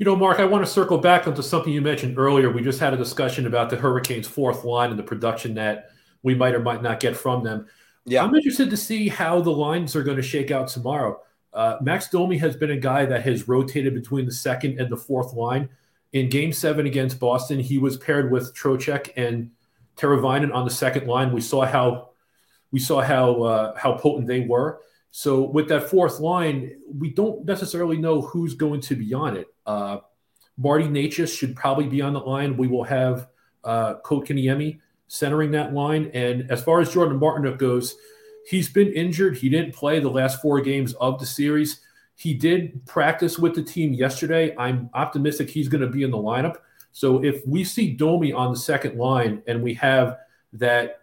you know, Mark, I want to circle back onto something you mentioned earlier. We just had a discussion about the Hurricanes' fourth line and the production that we might or might not get from them. Yeah. I'm interested to see how the lines are going to shake out tomorrow. Uh, Max Domi has been a guy that has rotated between the second and the fourth line. In game seven against Boston, he was paired with Trocheck and Teravainen on the second line. We saw how we saw how uh, how potent they were. So with that fourth line, we don't necessarily know who's going to be on it. Uh, Marty Necas should probably be on the line. We will have uh, Kotkaniemi centering that line. And as far as Jordan Martinook goes, he's been injured. He didn't play the last four games of the series. He did practice with the team yesterday. I'm optimistic he's going to be in the lineup. So if we see Domi on the second line and we have that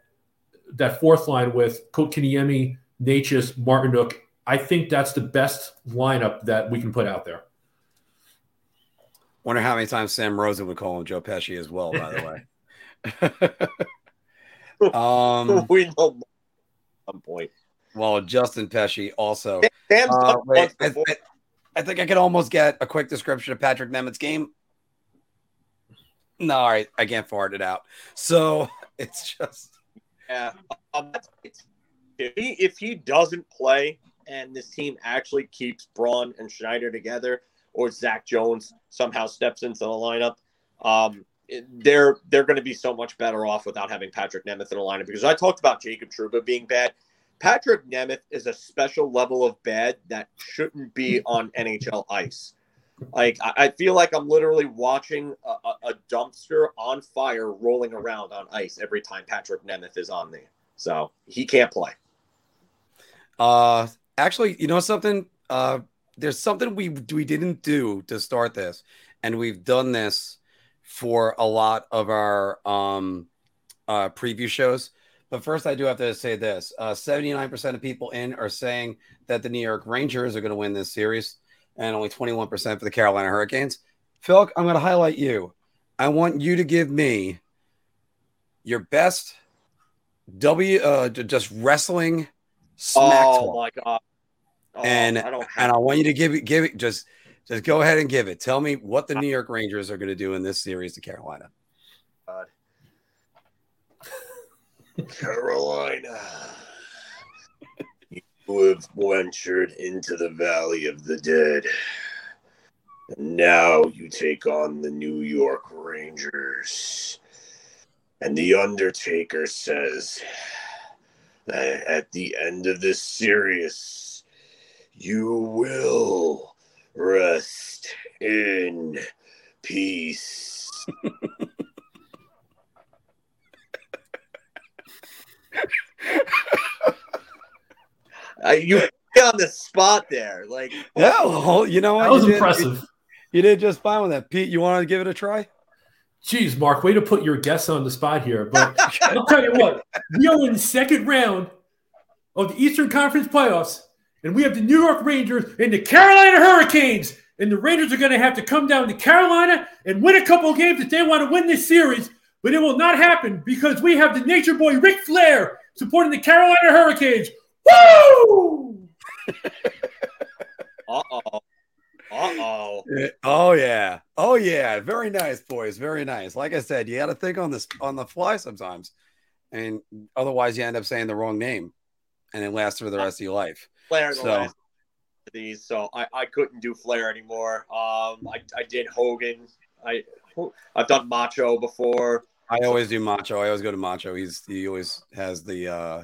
that fourth line with Kotkaniemi, Necas, Martinook, I think that's the best lineup that we can put out there. Wonder how many times Sam Rosen would call him Joe Pesci as well, by the way. um, we know some point. Well, Justin Pesci also. Uh, wait, I, I, I, think I could almost get a quick description of Patrik Nemeth's game. No, all right, I can't fart it out. So it's just. Yeah, um, if he if he doesn't play and this team actually keeps Braun and Schneider together, or Zach Jones somehow steps into the lineup, um, they're they're going to be so much better off without having Patrik Nemeth in the lineup. Because I talked about Jacob Trouba being bad. Patrik Nemeth is a special level of bad that shouldn't be on NHL ice. Like I feel like I'm literally watching a, a, dumpster on fire rolling around on ice every time Patrik Nemeth is on there. So he can't play. Uh, actually, you know something? Uh, there's something we we didn't do to start this, and we've done this for a lot of our um uh preview shows. But first, I do have to say this: uh, 79% of people in are saying that the New York Rangers are going to win this series, and only 21% for the Carolina Hurricanes. Phil, I'm going to highlight you. I want you to give me your best W, uh, just wrestling smack Oh my god! Oh, and I and I want you to give it, give it, just just go ahead and give it. Tell me what the New York Rangers are going to do in this series to Carolina. God. Carolina. you have ventured into the valley of the dead. And now you take on the New York Rangers. And the Undertaker says that at the end of this series, you will rest in peace. uh, you on the spot there, like yeah. Well, you know what? That was you impressive. Did, you, you did just fine with that, Pete. You want to give it a try? Geez, Mark, way to put your guests on the spot here. But I'll tell you what, we are in the second round of the Eastern Conference playoffs, and we have the New York Rangers and the Carolina Hurricanes. And the Rangers are going to have to come down to Carolina and win a couple games if they want to win this series. But it will not happen because we have the nature boy Ric Flair supporting the Carolina Hurricanes. Woo! uh oh. Oh. Oh yeah. Oh yeah. Very nice, boys. Very nice. Like I said, you got to think on this on the fly sometimes, and otherwise you end up saying the wrong name, and it lasts for the rest of your life. Flair so. these, so I, I couldn't do Flair anymore. Um, I, I did Hogan. I I've done Macho before. I always do Macho. I always go to Macho. He's he always has the uh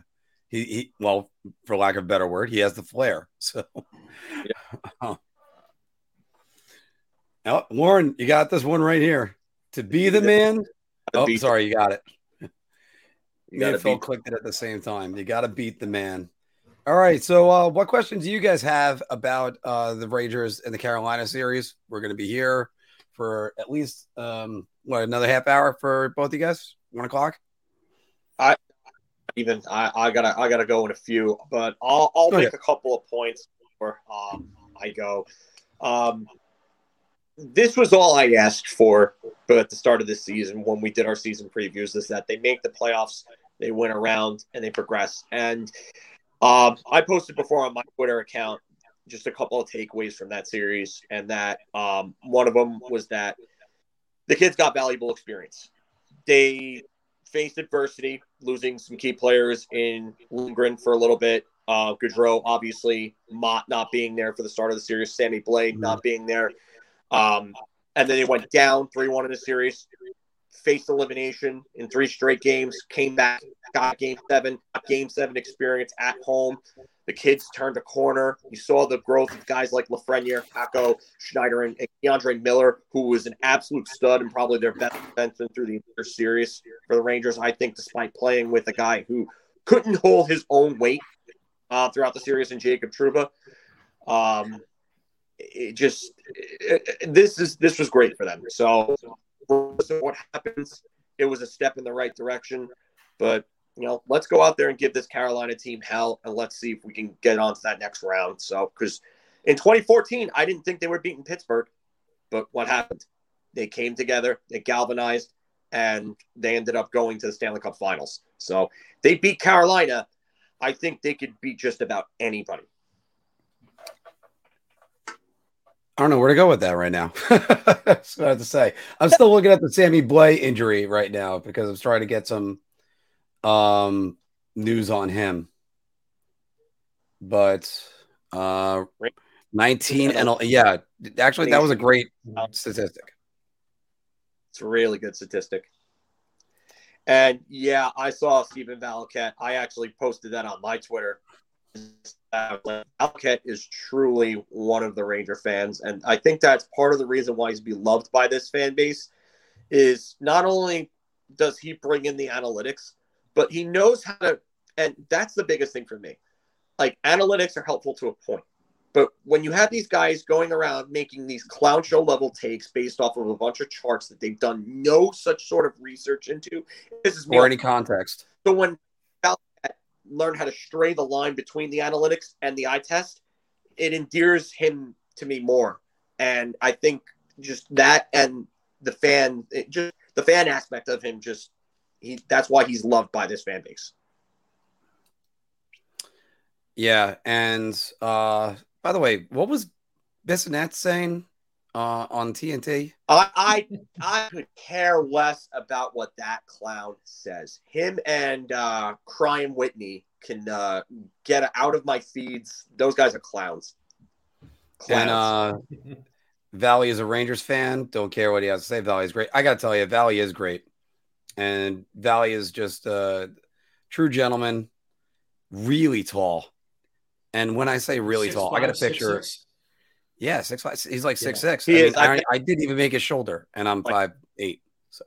he, he well for lack of a better word, he has the flair. So yeah. Oh, Warren, you got this one right here. To be the man. Oh, sorry, you got it. You got Phil clicked it at the same time. You got to beat the man. All right. So, uh, what questions do you guys have about uh, the Rangers in the Carolina series? We're going to be here for at least um, what another half hour for both of you guys. One o'clock. I even I, I gotta I gotta go in a few, but I'll I'll oh, make yeah. a couple of points before um, I go. Um, this was all I asked for, but at the start of this season, when we did our season previews, is that they make the playoffs, they win around, and they progress. And um, I posted before on my Twitter account just a couple of takeaways from that series, and that um, one of them was that the kids got valuable experience. They faced adversity, losing some key players in Lindgren for a little bit. Uh, Goodrow, obviously, Motte not being there for the start of the series, Sammy Blais not being there. Um, and then they went down 3 1 in the series, faced elimination in three straight games, came back, got game seven, got game seven experience at home. The kids turned a corner. You saw the growth of guys like Lafreniere, Kakko, Schneider, and, and K'Andre Miller, who was an absolute stud and probably their best defenseman through the entire series for the Rangers. I think, despite playing with a guy who couldn't hold his own weight uh, throughout the series and Jacob Trouba. Um, it just it, this is this was great for them. So what happens, it was a step in the right direction. But you know, let's go out there and give this Carolina team hell, and let's see if we can get on to that next round. So because in 2014, I didn't think they were beating Pittsburgh, but what happened? They came together, they galvanized, and they ended up going to the Stanley Cup Finals. So they beat Carolina. I think they could beat just about anybody. I don't know where to go with that right now. That's what I have to say. I'm still looking at the Sammy Blais injury right now because I'm trying to get some um, news on him. But uh, 19 and yeah, actually, that was a great statistic. It's a really good statistic. And yeah, I saw Stephen Valiquette. I actually posted that on my Twitter Alcat is truly one of the Ranger fans, and I think that's part of the reason why he's beloved by this fan base. Is not only does he bring in the analytics, but he knows how to, and that's the biggest thing for me. Like analytics are helpful to a point, but when you have these guys going around making these clown show level takes based off of a bunch of charts that they've done no such sort of research into, this is or any context. So when learn how to stray the line between the analytics and the eye test, it endears him to me more. And I think just that and the fan, just the fan aspect of him, just he that's why he's loved by this fan base. Yeah, and uh by the way, what was Bissonnette saying uh, on TNT? I, I I could care less about what that clown says. Him and uh, Crime Whitney can uh, get out of my feeds. Those guys are clowns. clowns. And uh, Valley is a Rangers fan. Don't care what he has to say. Valley is great. I got to tell you, Valley is great, and Valley is just a true gentleman. Really tall, and when I say really six tall, five, I got a picture. Six, six. Yeah, six five. He's like six yeah. six. He I, is. Mean, I, I, didn't even make his shoulder, and I'm like, five eight. So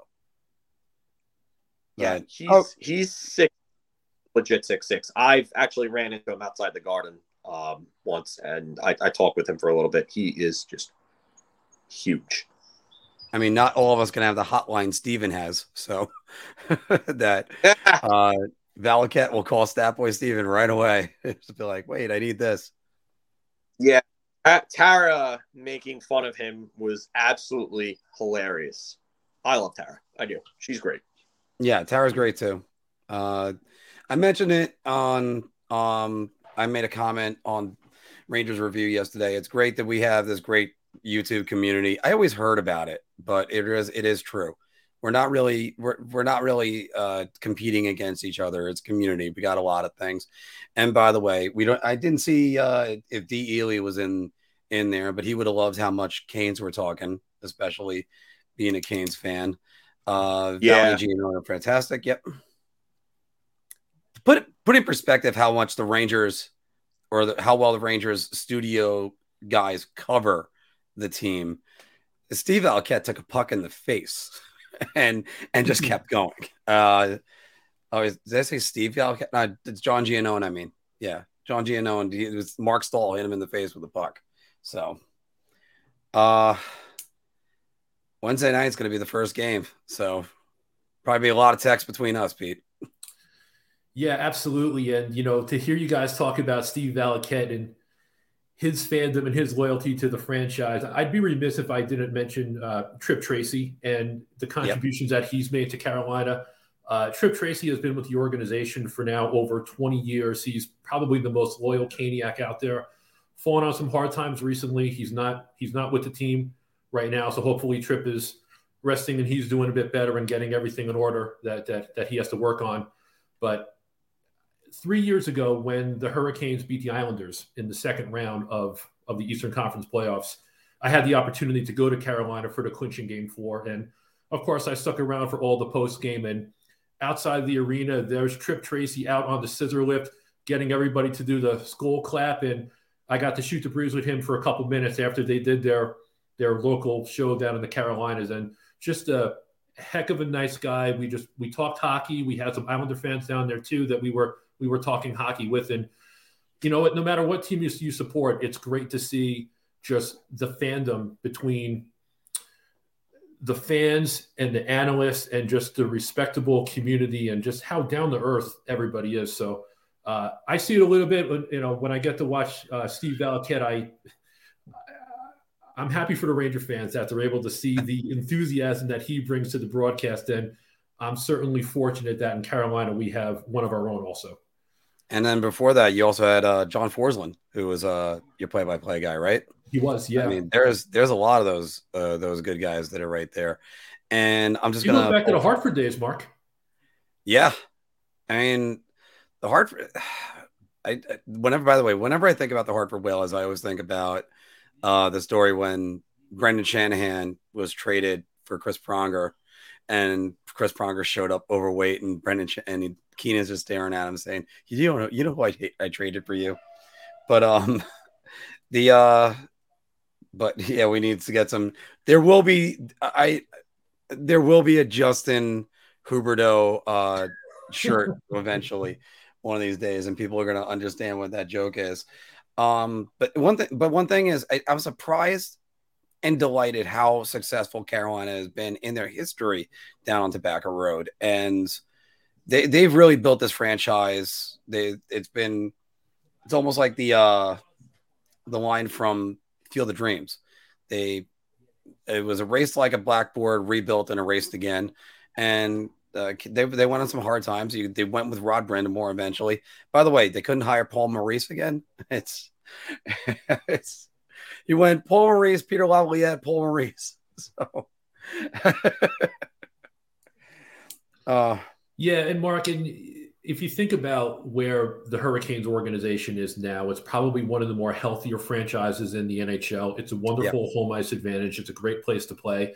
yeah, he's oh. he's six, legit six six. I've actually ran into him outside the garden um, once, and I, I talked with him for a little bit. He is just huge. I mean, not all of us can have the hotline Steven has, so that uh, Valiquette will call Stat Boy Steven right away. Just be like, wait, I need this. Yeah, Tara making fun of him was absolutely hilarious. I love Tara. I do. She's great. Yeah, Tara's great too. Uh, I mentioned it on. Um, I made a comment on Rangers review yesterday. It's great that we have this great YouTube community. I always heard about it, but it is it is true. We're not really we're we're not really uh, competing against each other. It's community. We got a lot of things. And by the way, we don't. I didn't see uh, if D. Ely was in in there, but he would have loved how much Canes were talking, especially being a Canes fan. Uh, yeah, Valley Gino are fantastic. Yep. Put put in perspective how much the Rangers or the, how well the Rangers studio guys cover the team. Steve Valiquette took a puck in the face and and just kept going. Uh, oh, did I say Steve Valiquette? No, it's John Giannone. I mean, yeah, John Giannone. It was Marc Staal hit him in the face with a puck. So, uh, Wednesday night is going to be the first game. So, probably be a lot of text between us, Pete. Yeah, absolutely. And, you know, to hear you guys talk about Steve Valiquette and his fandom and his loyalty to the franchise, I'd be remiss if I didn't mention uh, Tripp Tracy and the contributions yep. that he's made to Carolina. Uh, Tripp Tracy has been with the organization for now over 20 years. He's probably the most loyal Caniac out there fallen on some hard times recently. He's not he's not with the team right now, so hopefully Tripp is resting and he's doing a bit better and getting everything in order that that that he has to work on. But three years ago, when the Hurricanes beat the Islanders in the second round of of the Eastern Conference playoffs, I had the opportunity to go to Carolina for the clinching game four, and of course, I stuck around for all the post game. And outside the arena, there's Tripp Tracy out on the scissor lift, getting everybody to do the skull clap. And I got to shoot the breeze with him for a couple minutes after they did their their local show down in the Carolinas. And just a heck of a nice guy. We just we talked hockey. We had some Islander fans down there too that we were we were talking hockey with. And you know, no matter what team you support, it's great to see just the fandom between the fans and the analysts and just the respectable community and just how down to earth everybody is. So uh, I see it a little bit, you know, when I get to watch uh, Steve Valiquette, I I'm happy for the Ranger fans that they're able to see the enthusiasm that he brings to the broadcast. And I'm certainly fortunate that in Carolina we have one of our own also. And then before that, you also had uh, John Forslund, who was uh, your play-by-play guy, right? He was, yeah. I mean, there's there's a lot of those uh, those good guys that are right there. And I'm just you gonna look back to the Hartford days, Mark. Yeah, I mean, the Hartford. I whenever, by the way, whenever I think about the Hartford Whalers, I always think about uh, the story when Brendan Shanahan was traded for Chris Pronger, and Chris Pronger showed up overweight, and Brendan Sh- and he, Keenan's just staring at him, saying, "You don't know, you know who I, I traded for you." But um, the uh, but yeah, we need to get some. There will be I there will be a Justin Huberdeau uh, shirt eventually one of these days, and people are going to understand what that joke is. Um, but one thing, but one thing is, I, I'm surprised and delighted how successful Carolina has been in their history down on Tobacco Road, and they they've really built this franchise. They it's been it's almost like the uh the line from Field of Dreams. They it was erased like a blackboard, rebuilt and erased again, and uh, they they went on some hard times. You, they went with Rod Brind'Amour eventually. By the way, they couldn't hire Paul Maurice again. It's it's you went Paul Maurice, Peter Laviolette, Paul Maurice. So. uh, yeah, and Mark, and if you think about where the Hurricanes organization is now, it's probably one of the more healthier franchises in the NHL. It's a wonderful yep. home ice advantage. It's a great place to play.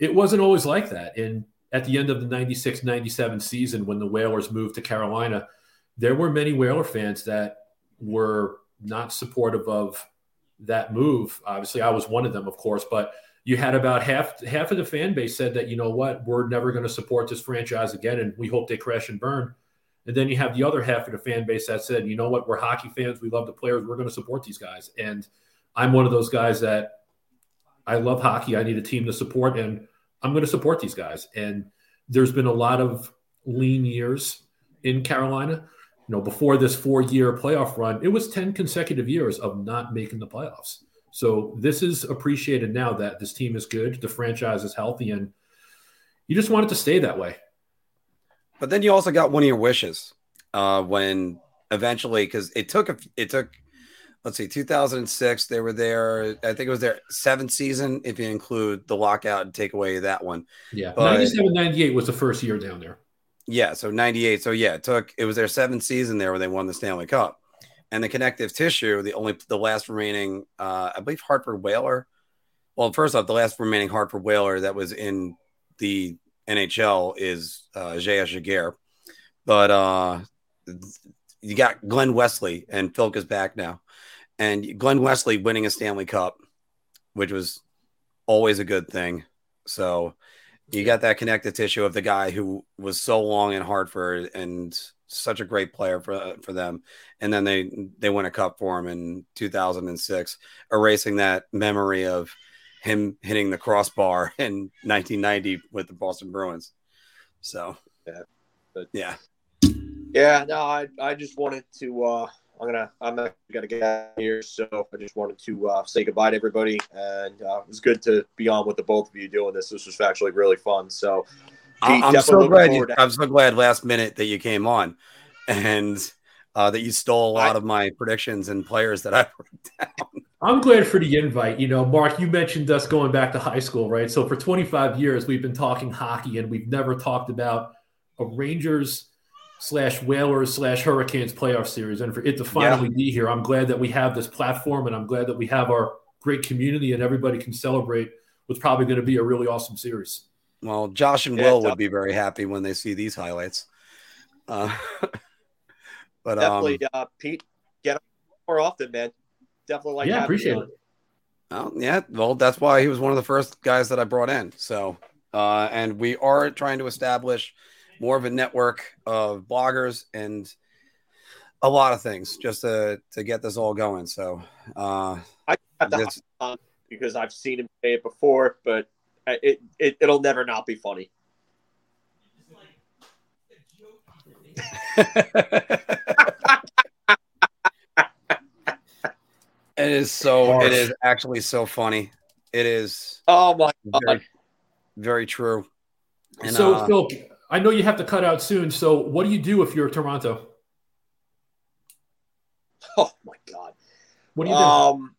It wasn't always like that. And at the end of the 96 97 season, when the Whalers moved to Carolina, there were many Whaler fans that were not supportive of that move. Obviously, I was one of them, of course, but you had about half half of the fan base said that you know what we're never going to support this franchise again, and we hope they crash and burn. And then you have the other half of the fan base that said, you know what, we're hockey fans. We love the players. We're going to support these guys. And I'm one of those guys that I love hockey. I need a team to support, and I'm going to support these guys. And there's been a lot of lean years in Carolina. You know, before this four year playoff run, it was 10 consecutive years of not making the playoffs. So this is appreciated now that this team is good, the franchise is healthy, and you just want it to stay that way. But then you also got one of your wishes uh, when eventually, because it took a, it took, let's see, 2006. They were there. I think it was their seventh season, if you include the lockout and take away that one. Yeah, but, 97, 98 was the first year down there. Yeah, so 98. So yeah, it took it was their seventh season there where they won the Stanley Cup. And the connective tissue, the only the last remaining, uh, I believe Hartford Whaler. Well, first off, the last remaining Hartford Whaler that was in the NHL is uh, J.S. Giguere. But uh, you got Glen Wesley, and Philk is back now. And Glen Wesley winning a Stanley Cup, which was always a good thing. So you got that connective tissue of the guy who was so long in Hartford and such a great player for for them. And then they they win a cup for him in 2006, erasing that memory of – him hitting the crossbar in 1990 with the Boston Bruins. So, yeah, but yeah, yeah. No, I I just wanted to. uh I'm gonna I'm not gonna get out here, so I just wanted to uh, say goodbye to everybody, and uh, it was good to be on with the both of you doing this. This was actually really fun. So, I'm so glad you, to- I'm so glad last minute that you came on, and uh, that you stole a lot I, of my predictions and players that I wrote down. I'm glad for the invite. You know, Mark, you mentioned us going back to high school, right? So for 25 years, we've been talking hockey, and we've never talked about a Rangers slash Whalers slash Hurricanes playoff series. And for it to finally yeah. be here, I'm glad that we have this platform, and I'm glad that we have our great community, and everybody can celebrate what's probably going to be a really awesome series. Well, Josh and Yeah, Will Josh- would be very happy when they see these highlights. Uh, but Definitely, um, uh, Pete, get him more often, man. Definitely like Yeah, appreciate you it. well, yeah, well, that's why he was one of the first guys that I brought in. So, uh, and we are trying to establish more of a network of bloggers and a lot of things just to to get this all going. So, uh, I have to it's- hop on because I've seen him say it before, but it, it it'll never not be funny. it is so. Harsh. It is actually so funny. It is Oh my god! very, very true. And, so, uh, Phil, I know you have to cut out soon. So, what do you do if you're Toronto? Oh my god! What do you do? Um,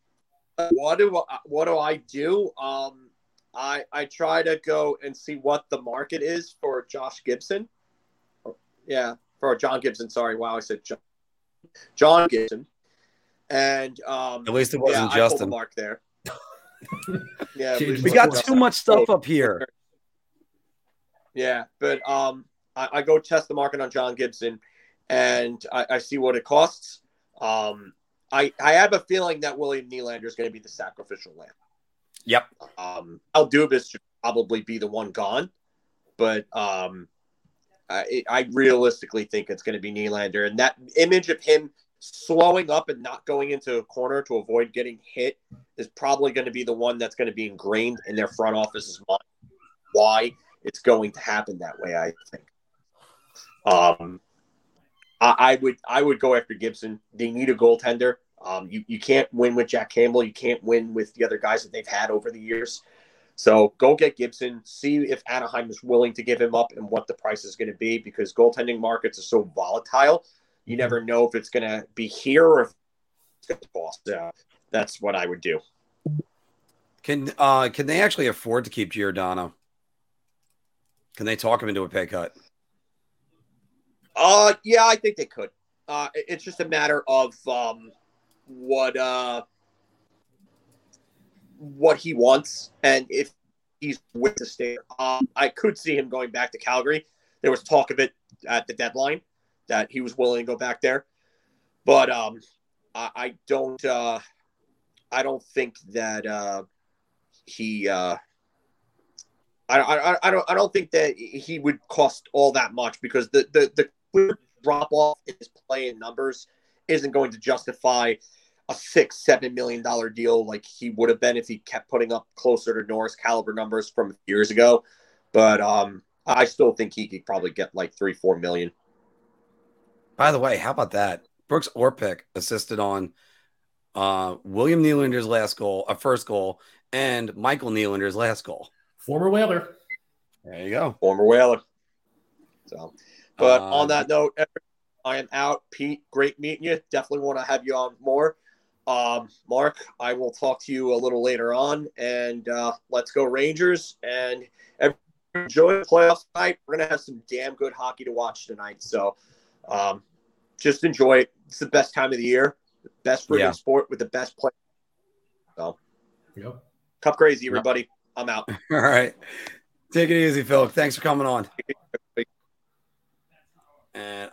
what do I, what do I do? Um, I I try to go and see what the market is for Josh Gibson. Yeah, for John Gibson. Sorry, wow, I said John. John Gibson. And um, At least it wasn't the Justin. mark there. yeah, We got too much stuff up here. Yeah, but um, I, I go test the market on John Gibson, and I, I see what it costs. Um, I I have a feeling that William Nylander is going to be the sacrificial lamb. Yep. Um, Kyle Dubas should probably be the one gone, but um, I, I realistically think it's going to be Nylander, and that image of him slowing up and not going into a corner to avoid getting hit is probably going to be the one that's going to be ingrained in their front office's mind. Why it's going to happen that way, I think. Um, I, I would I would go after Gibson. They need a goaltender. Um, you, you can't win with Jack Campbell. You can't win with the other guys that they've had over the years. So go get Gibson. See if Anaheim is willing to give him up and what the price is going to be because goaltending markets are so volatile. You never know if it's going to be here or if it's going to cost. Uh, that's what I would do. Can uh can they actually afford to keep Giordano? Can they talk him into a pay cut? Uh, yeah, I think they could. Uh, it's just a matter of um, what uh, what he wants, and if he's with the state. Um, I could see him going back to Calgary. There was talk of it at the deadline that he was willing to go back there, but um, I, I don't. Uh, I don't think that uh, he. Uh, I, I, I don't I don't think that he would cost all that much because the the, the drop off in his play numbers isn't going to justify a six seven million dollar deal like he would have been if he kept putting up closer to Norris caliber numbers from years ago. But um, I still think he could probably get like three four million. By the way, how about that? Brooks Orpik assisted on uh William Nylander's last goal, a first goal, and Michael Nylander's last goal. Former Whaler. There you go. Former Whaler. So, but Uh, on that note, I am out. Pete, great meeting you. Definitely want to have you on more. Um, Mark, I will talk to you a little later on, and uh, let's go Rangers and enjoy the playoffs tonight. We're gonna have some damn good hockey to watch tonight. So, um, just enjoy it. It's the best time of the year, best friggin' Yeah. sport with the best play. So, Yep. cup crazy, everybody. I'm out. All right. Take it easy, Phil. Thanks for coming on. And